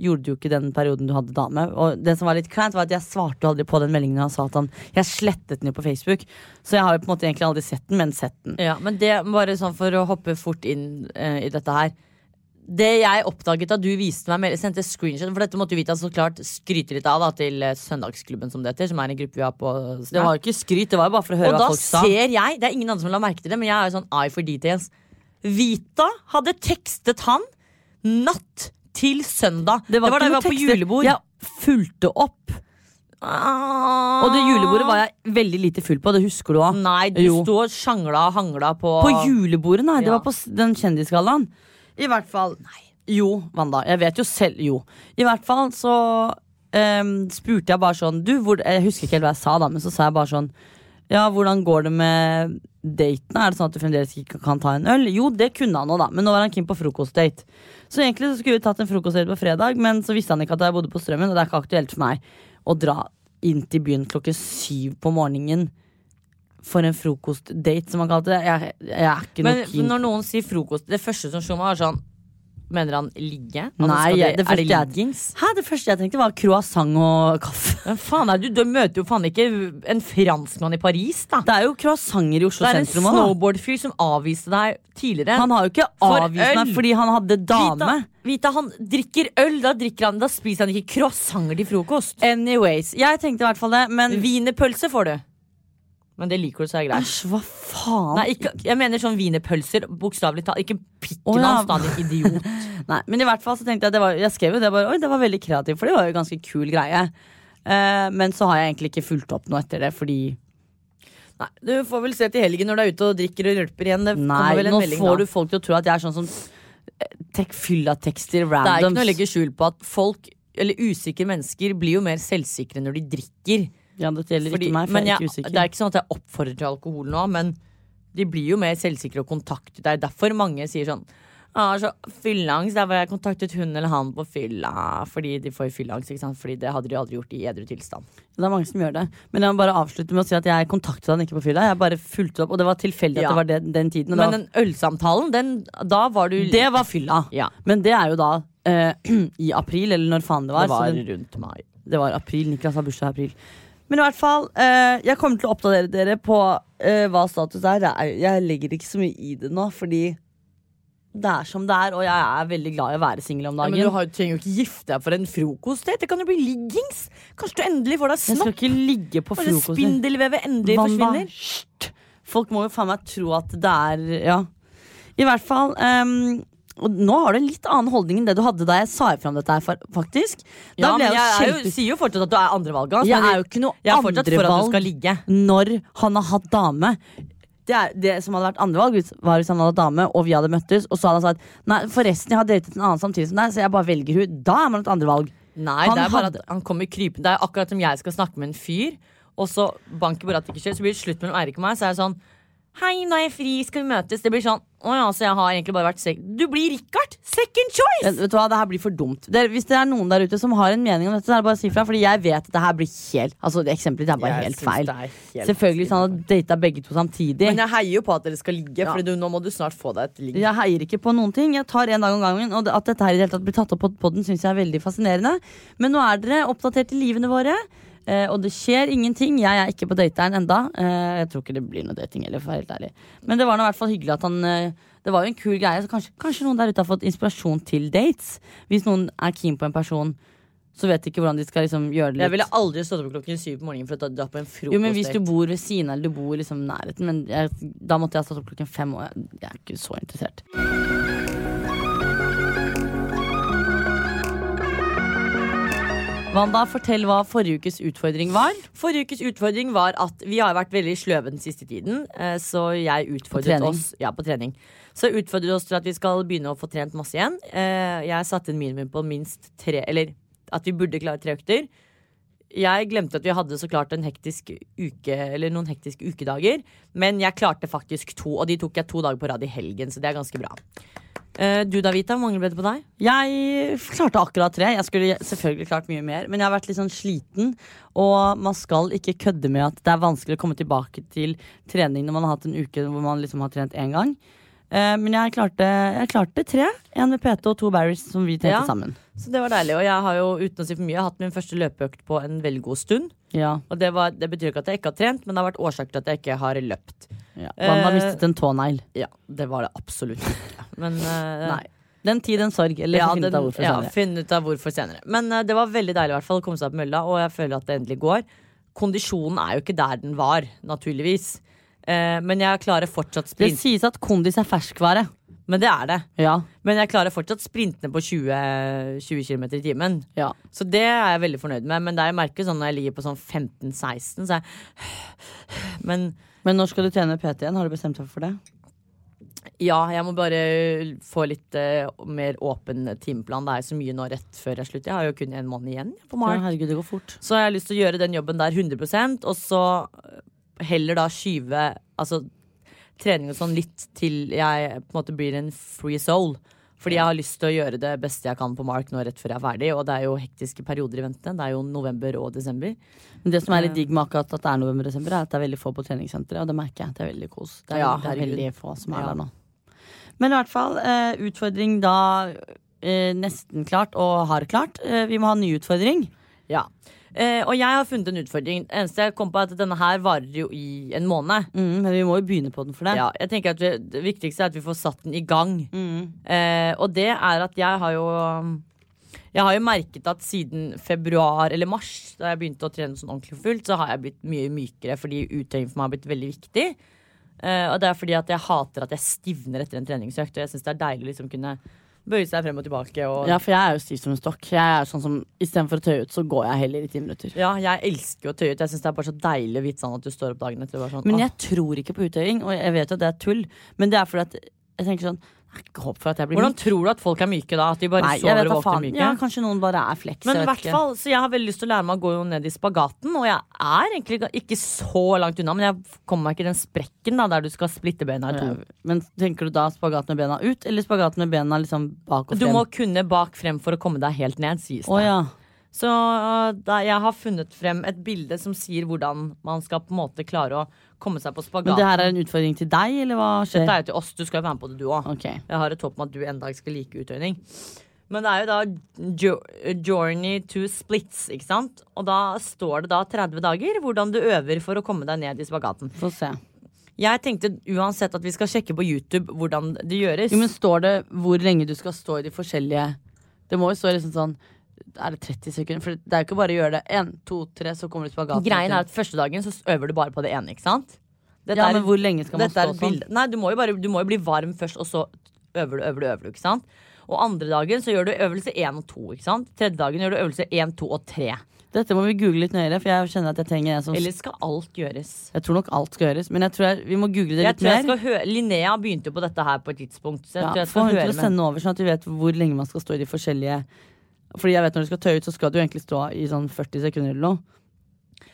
gjorde du jo ikke den perioden du hadde dame. Og det som var litt kleint, var at jeg svarte aldri på den meldingen han sa at han Jeg slettet den jo på Facebook. Så jeg har jo på en måte egentlig aldri sett den, men sett den. Ja, men det bare sånn for å hoppe fort inn uh, i dette her. Det jeg oppdaget da du viste meg sendte screenshot For dette måtte jo Vita så klart skryte litt av da til eh, Søndagsklubben, som det heter. Som er en gruppe vi har på Det var jo ikke skryt, det var jo bare for å høre Og hva folk sa. Og da ser jeg, det er ingen andre som la merke til det, men jeg er jo sånn eye for details. Vita hadde tekstet han natt til søndag. Det var, da ikke vi var på julebord. Jeg fulgte opp. Ah. Og det julebordet var jeg veldig lite full på, det husker du òg. Nei, du Jo. sto og sjangla og hangla på På julebordet, nei. Det var på den kjendisgallaen. I hvert fall Nei. Jo, Wanda. Jeg vet jo selv Jo. I hvert fall så um, spurte jeg bare sånn Du, hvor Jeg husker ikke helt hva jeg sa, da, men så sa jeg bare sånn Ja, hvordan går det med datene? Er det sånn at du fremdeles ikke kan ta en øl? Jo, det kunne han nå, da, men nå var han keen på frokostdate. Så egentlig så skulle vi tatt en frokostdate på fredag, men så visste han ikke at jeg bodde på Strømmen, og det er ikke aktuelt for meg å dra inn til byen klokken syv på morgenen for en frokostdate, som han kalte det. Jeg, jeg er ikke Men noe keen. når noen sier frokost, det første som slo meg, var sånn Mener han ligge? Altså, Nei, skal jeg- det er det første jeg- liggings? Hæ, det første jeg tenkte var croissant og kaffe. Men faen er du, du møter jo faen ikke en franskmann i Paris, da. Det er jo croissanter i Oslo Det er en sentrum da. snowboardfyr som avviste deg tidligere. Han har jo ikke For avvist meg fordi han hadde dame. Vita, Vita, han drikker øl, da drikker han Da spiser han ikke croissanter til frokost. Anyways, jeg tenkte i hvert fall det, men Wienerpølse får du. Men det liker du, så er det greit. æsj, hva faen? Nei, ikke, jeg mener sånn wienerpølser, bokstavelig talt. Ikke pikken oh, ja. hans, da, din idiot. [LAUGHS] Nei, men i hvert fall så tenkte jeg det var, Jeg skrev jo det bare Oi, det var veldig kreativt, for det var jo en ganske kul greie. Uh, men så har jeg egentlig ikke fulgt opp noe etter det, fordi Nei, Du får vel se til helgen når du er ute og drikker og rølper igjen. Det Nei, nå melding får da. du folk til å tro at jeg er sånn som eh, tek fylla-tekster Det er ikke noe å legge skjul på at folk, eller usikre mennesker, blir jo mer selvsikre når de drikker. Ja, dette gjelder Fordi, ikke meg, for men jeg er ikke usikker. det er ikke sånn at jeg oppfordrer til alkohol nå, men de blir jo mer selvsikre og kontakter. Det er derfor mange sier sånn ah, så Fylleangst, der var jeg kontaktet hun eller han på fylla. Fordi de får fylleangst, ikke sant? Fordi det hadde de aldri gjort i edru tilstand. Det er mange som gjør det. Men jeg må bare avslutte med å si at jeg kontaktet han ikke på fylla. Jeg bare fulgte opp, og det var tilfeldig Ja. at det var den, den tiden. Men den ølsamtalen, den, da var du det var fylla. Ja. Men det er jo da eh, [CLEARS THROAT] i april, eller når faen det var. Det var det, rundt mai. det var april. Niklas har bursdag i april. Men i hvert fall, eh, jeg kommer til å oppdatere dere på eh, hva status er. Er. Jeg legger ikke så mye i det nå, fordi det er som det er, og jeg er veldig glad i å være singel om dagen. Ja, men du har, trenger jo ikke gifte deg for en frokost. Det kan jo bli liggings. Kanskje du endelig får deg snopp. jeg skal ikke ligge på frokost. spindelvevet endelig Vanda. forsvinner. Folk må jo faen meg tro at det er Ja. I hvert fall. ehm, og nå har du en litt annen holdning enn det du hadde da jeg sa ifra om dette her, faktisk. Da Ja, men jeg kjempe... jo, sier jo fortsatt at du er andrevalget hans. Jeg er jo ikke noe jeg andrevalg når han har hatt dame. Det, er, det som hadde vært andrevalg, var hvis han hadde hatt dame, og vi hadde møttes, og så hadde han sagt Nei, forresten, jeg har datet en annen samtidig som deg, så jeg bare velger hun. Da er man et andrevalg. Nei, Han det er bare hadde- at han kommer krypende. Det er akkurat som jeg skal snakke med en fyr, og så banker bare at det ikke skjer. Så blir det slutt mellom Eirik og meg, så er det sånn Hei, nå er jeg fri, skal vi møtes? Det blir sånn Å ja, så jeg har egentlig bare vært sek... Du blir Richard! Second choice! Vet vet du hva, det her blir for dumt. Det, hvis det er noen der ute som har en mening om dette, så er det bare å si fra. Fordi jeg vet at det her blir helt Altså, det eksempelet er bare Jeg helt feil. er helt Selvfølgelig hvis han hadde data begge to samtidig. Men jeg heier jo på at dere skal ligge, Ja. for nå må du snart få deg et ligg. Jeg heier ikke på noen ting. Jeg tar en dag om gangen. Og at dette her i det hele tatt blir tatt opp på den syns jeg er veldig fascinerende. Men nå er dere oppdatert i livene våre. Eh, og det skjer ingenting. Jeg er ikke på dateren enda. Eh, jeg tror ikke det blir noe dating heller, for å være helt ærlig. Men det var nå i hvert fall hyggelig at han eh, Det var jo en kul greie. Så kanskje, kanskje noen der ute har fått inspirasjon til dates. Hvis noen er keen på en person, så vet de ikke hvordan de skal liksom gjøre det Jeg ville aldri stått opp klokken syv på morgenen for å dra på en frokost. Jo, men Hvis du bor ved siden eller du bor liksom nærheten Men jeg, da måtte jeg ha stått opp klokken fem, og jeg, jeg er ikke så interessert. Wanda, fortell hva forrige ukes utfordring var. Forrige ukes utfordring var at vi har vært veldig sløve den siste tiden. eh, Så jeg utfordret oss Ja, på trening. Så jeg utfordret oss til at vi skal begynne å få trent masse igjen. Eh, Jeg satte en minimum på minst tre Eller at vi burde klare tre økter. Jeg glemte at vi hadde så klart en hektisk uke Eller noen hektiske ukedager. Men jeg klarte faktisk to, og de tok jeg to dager på rad i helgen, så det er ganske bra. Uh, Du da, Vita, hvor mange ble det på deg? Jeg klarte akkurat tre. Jeg skulle selvfølgelig klart mye mer, men jeg har vært litt sånn sliten. Og man skal ikke kødde med at det er vanskelig å komme tilbake til trening når man har hatt en uke hvor man liksom har trent én gang. Eh, men jeg klarte, jeg klarte tre. Én med PT og to Barries som vi trente Ja. sammen. Så det var deilig. Og jeg har jo uten å si for mye hatt min første løpeøkt på en veldig god stund. Ja, Og det, var, det betyr ikke at jeg ikke har trent, men det har vært årsak til at jeg ikke har løpt. ja. Wanda Eh, mistet en tånegl. Ja, det var det absolutt ikke. Men eh, [LAUGHS] Nei. Den tid, en sorg. Eller ja, finne ut den- av hvorfor ja, senere. ut av hvorfor senere. Men eh, det var veldig deilig i hvert fall å komme seg opp mølla, og jeg føler at det endelig går. Kondisjonen er jo ikke der den var, naturligvis. Eh, men jeg klarer fortsatt sprint. Det sies at kondis er ferskvare. Men det er det. Ja, Men jeg klarer fortsatt sprintene på 20, 20 km i timen. ja. Så det er jeg veldig fornøyd med. Men det jeg merker sånn når jeg ligger på sånn 15-16, så jeg Men Men når skal du trene PT igjen? Har du bestemt deg for det? ja, jeg må bare få litt uh, mer åpen timeplan. Det er så mye nå rett før jeg slutter. Jeg har jo kun en måned igjen på Ja, herregud, det går fort. Så jeg har lyst til å gjøre den jobben der 100% og så heller da skyve altså, trening og sånn litt til jeg på en måte blir en free soul. Fordi jeg har lyst til å gjøre det beste jeg kan på Mark nå rett før jeg er ferdig. Og det er jo hektiske perioder i vente. Det er jo november og desember. Men det som er litt digg med akkurat at det er november og desember, er at det er veldig få på treningssenteret, og det merker jeg. Det er veldig kos. Det er, Ja, det er veldig få som er Ja. der nå. Men i hvert fall, eh, utfordring da eh, nesten klart, og har klart. Eh, vi må ha en ny utfordring. Ja. Eh, og jeg har funnet en utfordring. Det eneste jeg kom på, er at denne her varer jo i en måned. Mm, men vi må jo begynne på den for det. Ja, jeg tenker at vi, Det viktigste er at vi får satt den i gang. Eh, og det er at jeg har jo Jeg har jo merket at siden februar eller mars, da jeg begynte å trene sånn ordentlig fullt, så har jeg blitt mye mykere fordi uttrening for meg har blitt veldig viktig. Eh, og det er fordi at jeg hater at jeg stivner etter en treningsøkt, og jeg syns det er deilig å liksom kunne bøye seg frem og tilbake. Og Ja, for jeg er jo stiv som en stokk. Jeg er sånn som Istedenfor å tøye ut, så går jeg heller i ti minutter. Ja, jeg elsker å tøye ut. Jeg syns det er bare så deilig å vite sånn at du står opp dagen etter. Sånn, Men jeg tror ikke på uttøying, og jeg vet jo at det er tull. Men det er fordi at jeg tenker sånn Håp for at jeg blir Hvordan tror du at folk er myke da? At de bare Nei, sover og våkner myke? Ja, kanskje noen bare er fleks. Men i hvert fall, så jeg har veldig lyst til å lære meg å gå ned i spagaten, og jeg er egentlig ikke så langt unna, men jeg kommer meg ikke i den sprekken da, der du skal splitte bena i to. Ja, Men tenker du da spagat med bena ut, eller spagat med bena liksom bak og frem? Du må kunne bak frem for å komme deg helt ned, sies det. Å ja. Så da jeg har funnet frem et bilde som sier hvordan man skal på en måte klare å komme seg på spagaten. Men det her er en utfordring til deg, eller hva skjer? Dette er jo til oss, du skal jo være med på det du òg. Okay. Jeg har et håp om at du en dag skal like utøyning. Men det er jo da jo Journey to Splits, ikke sant? Og da står det da 30 dager hvordan du øver for å komme deg ned i spagaten. Få se. Jeg tenkte uansett at vi skal sjekke på YouTube hvordan det gjøres. Jo, men står det hvor lenge du skal stå i de forskjellige Det må jo stå liksom sånn Er det 30 sekunder? For det er jo ikke bare å gjøre det. Én, to, tre, så kommer du spagaten. Greien er at første dagen så øver du bare på det ene, ikke sant? Dette Ja, men hvor lenge skal man stå sånn? Nei, du må, jo bare, du må jo bli varm først, og så øver du, øver du, øver du, ikke sant? Og andre dagen så gjør du øvelse én og to, ikke sant? Tredje dagen gjør du øvelse én, to og tre. Dette må vi google litt nøyere, for jeg kjenner at jeg trenger en som Eller skal alt gjøres? Jeg tror nok alt skal gjøres, men jeg tror jeg, vi må google det Jeg litt tror jeg mer. høre Linnea begynte jo på dette her på et tidspunkt. Så jeg Ja, tror jeg skal høre til å sende over, sånn at vi vet hvor lenge man skal stå i de forskjellige Fordi jeg vet når du skal tøye ut, så skal du egentlig stå i sånn 40 sekunder eller noe.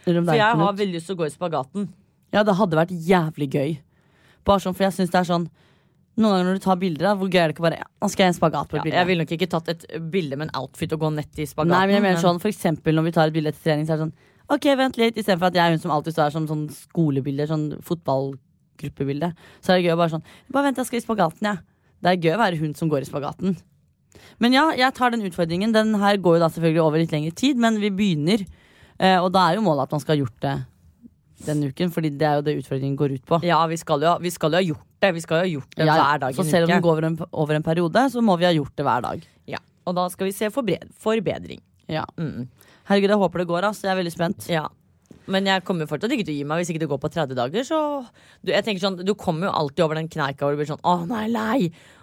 Eller For jeg har veldig lyst til å gå i spagaten. Ja, det hadde vært jævlig gøy. Bare sånn, for jeg synes det er sånn Noen ganger når du tar bilder, da, hvor gøy er det ikke bare ja, Nå skal jeg i en spagat på et Ja, bilde. jeg ville nok ikke tatt et bilde med en outfit og gå nett i spagaten. Nei, men jeg mener sånn, for eksempel når vi tar et bilde etter trening, så er det sånn Ok, vent litt, istedenfor at jeg er hun som alltid står her som sånn skolebilder, sånn fotballgruppebilde. Så er det gøy å bare sånn Bare vent, jeg skal i spagaten, jeg. Det er gøy å være hun som går i spagaten. Men ja, jeg tar den utfordringen. Den her går jo da selvfølgelig over litt lengre tid, men vi begynner. Eh, og da er jo målet at man skal ha gjort det denne uken, fordi det er jo det utfordringen går ut på. Ja, vi skal, jo, vi skal jo ha gjort det. Vi skal jo ha gjort det Ja, hver dag i Så en selv om uke. den går over en, over en periode, så må vi ha gjort det hver dag. Ja, Og da skal vi se forbedring. Ja. Mm. Herregud, jeg håper det går, ass. Jeg er veldig spent. Ja. Men jeg kommer fortsatt ikke til å gi meg hvis ikke det går på 30 dager. Så du, jeg tenker sånn, du kommer jo alltid over den kneika hvor du blir sånn Å, nei, lei.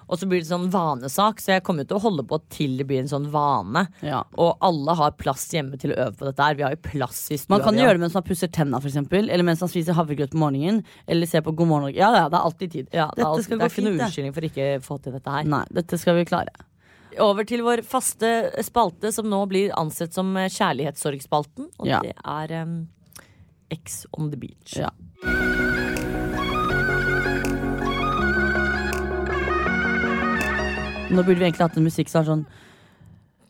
Og så blir det sånn vanesak. Så jeg kommer til å holde på til det blir en sånn vane. Ja. Og alle har plass hjemme til å øve på dette her. Vi har jo plass i stua. Man kan gjøre det mens man pusser tenna, eksempel, eller mens man spiser havregrøt på morgenen. Eller ser på God morgen Norge. Ja, ja, det er alltid tid. ja, det, er alltid, det er ikke noen unnskyldning for ikke å få til dette her. Nei, dette skal vi klare. Over til vår faste spalte, som nå blir ansett som kjærlighetssorgspalten. Og Ja. det er um, X on the beach. Ja. Nå burde vi egentlig hatt en musikk som er sånn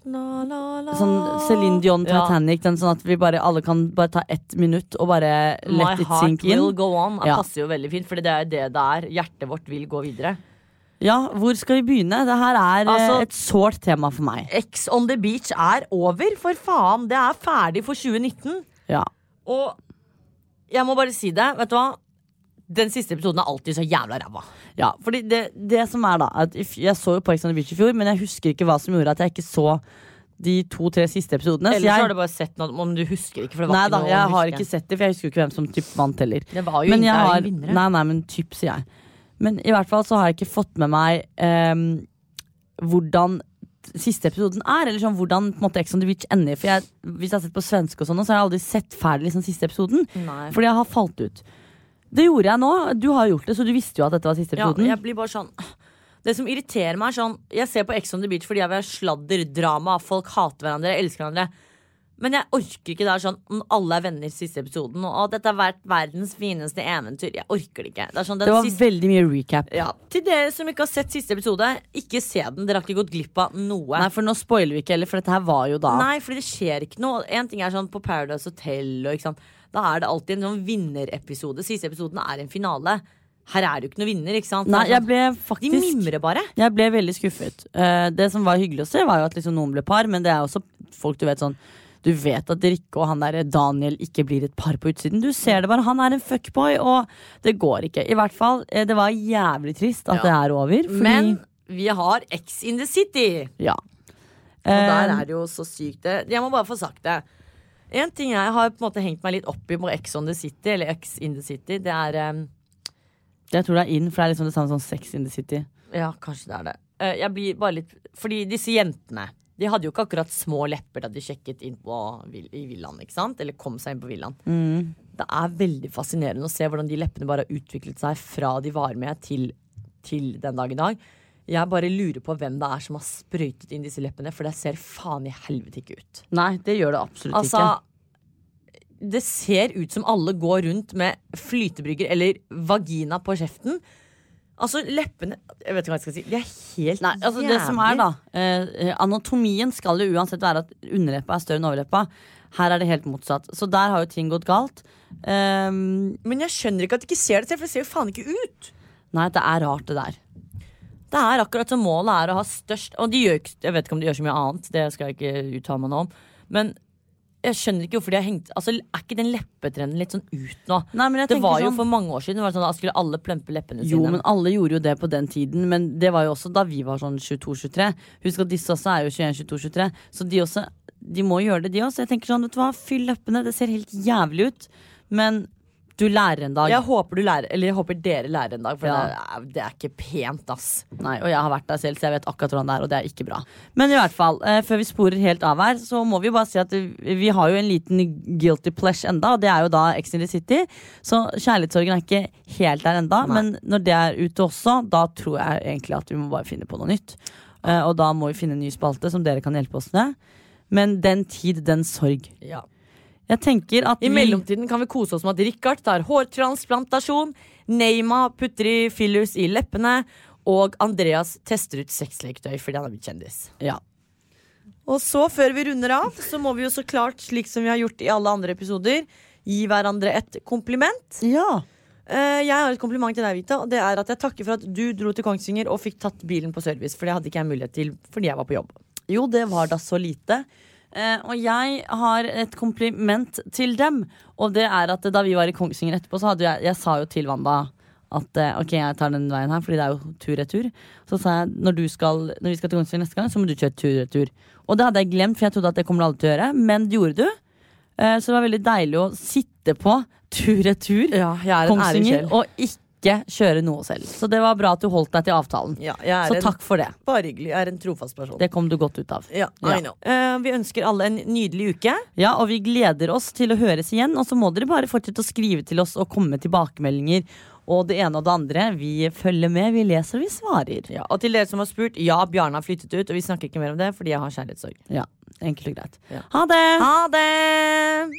La, la, la. Sånn Céline Dion Ja. Titanic. Den sånn at vi bare alle kan bare ta ett minutt og bare My let it heart sink in. will go on. Det Ja. passer jo veldig fint, for det er det det er. Hjertet vårt vil gå videre. Ja, hvor skal vi begynne? Det her er eh, Altså- et sårt tema for meg. X on the beach er over, for faen. Det er ferdig for 2019. Ja. Og jeg må bare si det, vet du hva? Den siste episoden er alltid så jævla ræva. Ja, fordi det, det som er da at if- Jeg så jo på Ex on the Beach i fjor, men jeg husker ikke hva som gjorde at jeg ikke så de to-tre siste episodene. så Ellers jeg, har du bare sett noe om du husker ikke. For det var Nei ikke da, noe å jeg har huske. ikke sett det, for jeg husker jo ikke hvem som typ vant heller. Det var jo Men ingen, jeg det er har, ingen vinnere. nei, nei, men typ, sier jeg. Men i hvert fall så har jeg ikke fått med meg ehm, hvordan siste episoden er, eller sånn hvordan på en måte Ex on the Beach ender. For jeg, Hvis jeg har sett på svenske, og sånn, så har jeg aldri sett ferdig liksom, siste episoden. Nei. Fordi jeg har falt ut. Det gjorde jeg nå. Du har gjort det, så du visste jo at dette var siste episoden. Ja, jeg blir bare sånn Det som irriterer meg er sånn Jeg ser på Ex on the Beach fordi jeg vil ha sladder, drama, folk hater hverandre, elsker hverandre. Men jeg orker ikke det er sånn alle er venner i siste episoden. Og dette har vært verdens fineste eventyr. Jeg orker det ikke. Det, sånn, Det var siste, veldig mye recap. ja, Til dere som ikke har sett siste episode, ikke se den. Dere har ikke gått glipp av noe. Nei, for nå spoiler vi ikke heller, for dette her var jo da. Nei, fordi det skjer ikke noe. En ting er sånn på Paradise Hotel, og, ikke sant? Da er det alltid en sånn vinnerepisode. Siste episoden er en finale. Her er det jo ikke noen vinner, ikke sant? Nei, jeg ble faktisk, De mimrer bare. Jeg ble veldig skuffet. Eh, det som var hyggelig å se, var jo at liksom noen ble par, men det er også folk du vet sånn Du vet at Rikke og han der Daniel ikke blir et par på utsiden. Du ser det bare. Han er en fuckboy, og det går ikke. I hvert fall, eh, det var jævlig trist at Ja. det er over. Fordi, Men vi har X in the City. ja. Og der Eh, er det jo så sykt det. Jeg må bare få sagt det. En ting jeg har på en måte hengt meg litt opp i på X on the City, eller X in the City, det er um, jeg tror det er inn, for det er liksom det samme som Sex in the City. Ja, kanskje det er det. Eh, Jeg blir bare litt Fordi disse jentene De hadde jo ikke akkurat små lepper da de sjekket inn på, vill- i villaen, ikke sant? Eller kom seg inn på villaen. Mm. Det er veldig fascinerende å se hvordan de leppene bare har utviklet seg fra de var med til, til den dag i dag. Jeg bare lurer på hvem det er som har sprøytet inn disse leppene, for det ser faen i helvete ikke ut. Nei, det gjør det absolutt Altså, ikke. det ser ut som alle går rundt med flytebrygger eller vagina på kjeften. Altså, leppene Jeg vet ikke hva jeg skal si. De er helt Nei, altså det som er da eh, Anatomien skal jo uansett være at underleppa er større enn overleppa. Her er det helt motsatt. Så der har jo ting gått galt. Um, Men jeg skjønner ikke at de ikke ser det selv, for det ser jo faen ikke ut. nei, det er rart, det der. Det er akkurat som målet er å ha størst Og de gjør ikke Jeg vet ikke om de gjør så mye annet, det skal jeg ikke uttale meg nå om. Men jeg skjønner ikke hvorfor de har hengt Altså, Er ikke den leppetrenden litt sånn ut nå? Nei, men jeg Det var jo sånn- for mange år siden. Det var sånn, da skulle alle plumpe leppene sine? Jo, men alle gjorde jo det på den tiden. Men det var jo også da vi var sånn 22-23. Husk at disse også er jo 21-22-23. Så de også De må gjøre det, de også. Jeg tenker sånn, vet du hva, Fyll leppene. Det ser helt jævlig ut. Men du lærer en dag. Jeg håper du lærer Eller jeg håper dere lærer en dag, for Ja. det, er, det er ikke pent, ass. Nei, og jeg har vært der selv, så jeg vet akkurat hvordan det er, og det er ikke bra. Men i hvert fall, eh, før vi sporer helt av her, så må vi bare si at vi vi har jo en liten guilty plesh enda, og det er jo da Ex in the City. Så kjærlighetssorgen er ikke helt der enda, Nei. men når det er ute også, da tror jeg egentlig at vi må bare finne på noe nytt. Eh, og da må vi finne en ny spalte som dere kan hjelpe oss med. Men den tid, den sorg. Ja. Jeg tenker at I mellomtiden kan vi kose oss med at Richard tar hårtransplantasjon, Neima putter i fillers i leppene, og Andreas tester ut sexleketøy fordi han har blitt kjendis. Ja. Og så, før vi runder av, så må vi jo så klart, slik som vi har gjort i alle andre episoder, gi hverandre et kompliment. ja. Eh, jeg har et kompliment til deg, Vita, og det er at jeg takker for at du dro til Kongsvinger og fikk tatt bilen på service, for det hadde ikke jeg mulighet til fordi jeg var på jobb. Jo, det var da så lite. Eh, og jeg har et kompliment til dem. Og det er at da vi var i Kongsvinger etterpå, så hadde jeg Jeg sa jo til Wanda at eh, ok, jeg tar den veien her, fordi det er jo tur-retur. Så sa jeg når, du skal, når vi skal til Kongsvinger neste gang, så må du kjøre tur-retur. Og det hadde jeg glemt, for jeg trodde at det kommer aldri til å gjøre, men det gjorde du. Eh, så det var veldig deilig å sitte på tur-retur Ja, er Kongsvinger og ikke kjøre noe selv. Så det var bra at du holdt deg til avtalen. Ja, jeg er Så en, takk for det. Bare hyggelig. Jeg er en trofast person. Det kom du godt ut av. ja, Ja. Eh, vi ønsker alle en nydelig uke. Ja, og vi gleder oss til å høres igjen. Og så må dere bare fortsette å skrive til oss og komme med tilbakemeldinger. Og det ene og det andre. Vi følger med, vi leser og vi svarer. Ja, og til dere som har spurt, ja, Bjarne har flyttet ut, og vi snakker ikke mer om det fordi jeg har kjærlighetssorg. Ja, Enkelt og greit. Ja. Ha det! Ha det!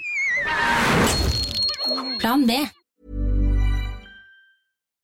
Plan B.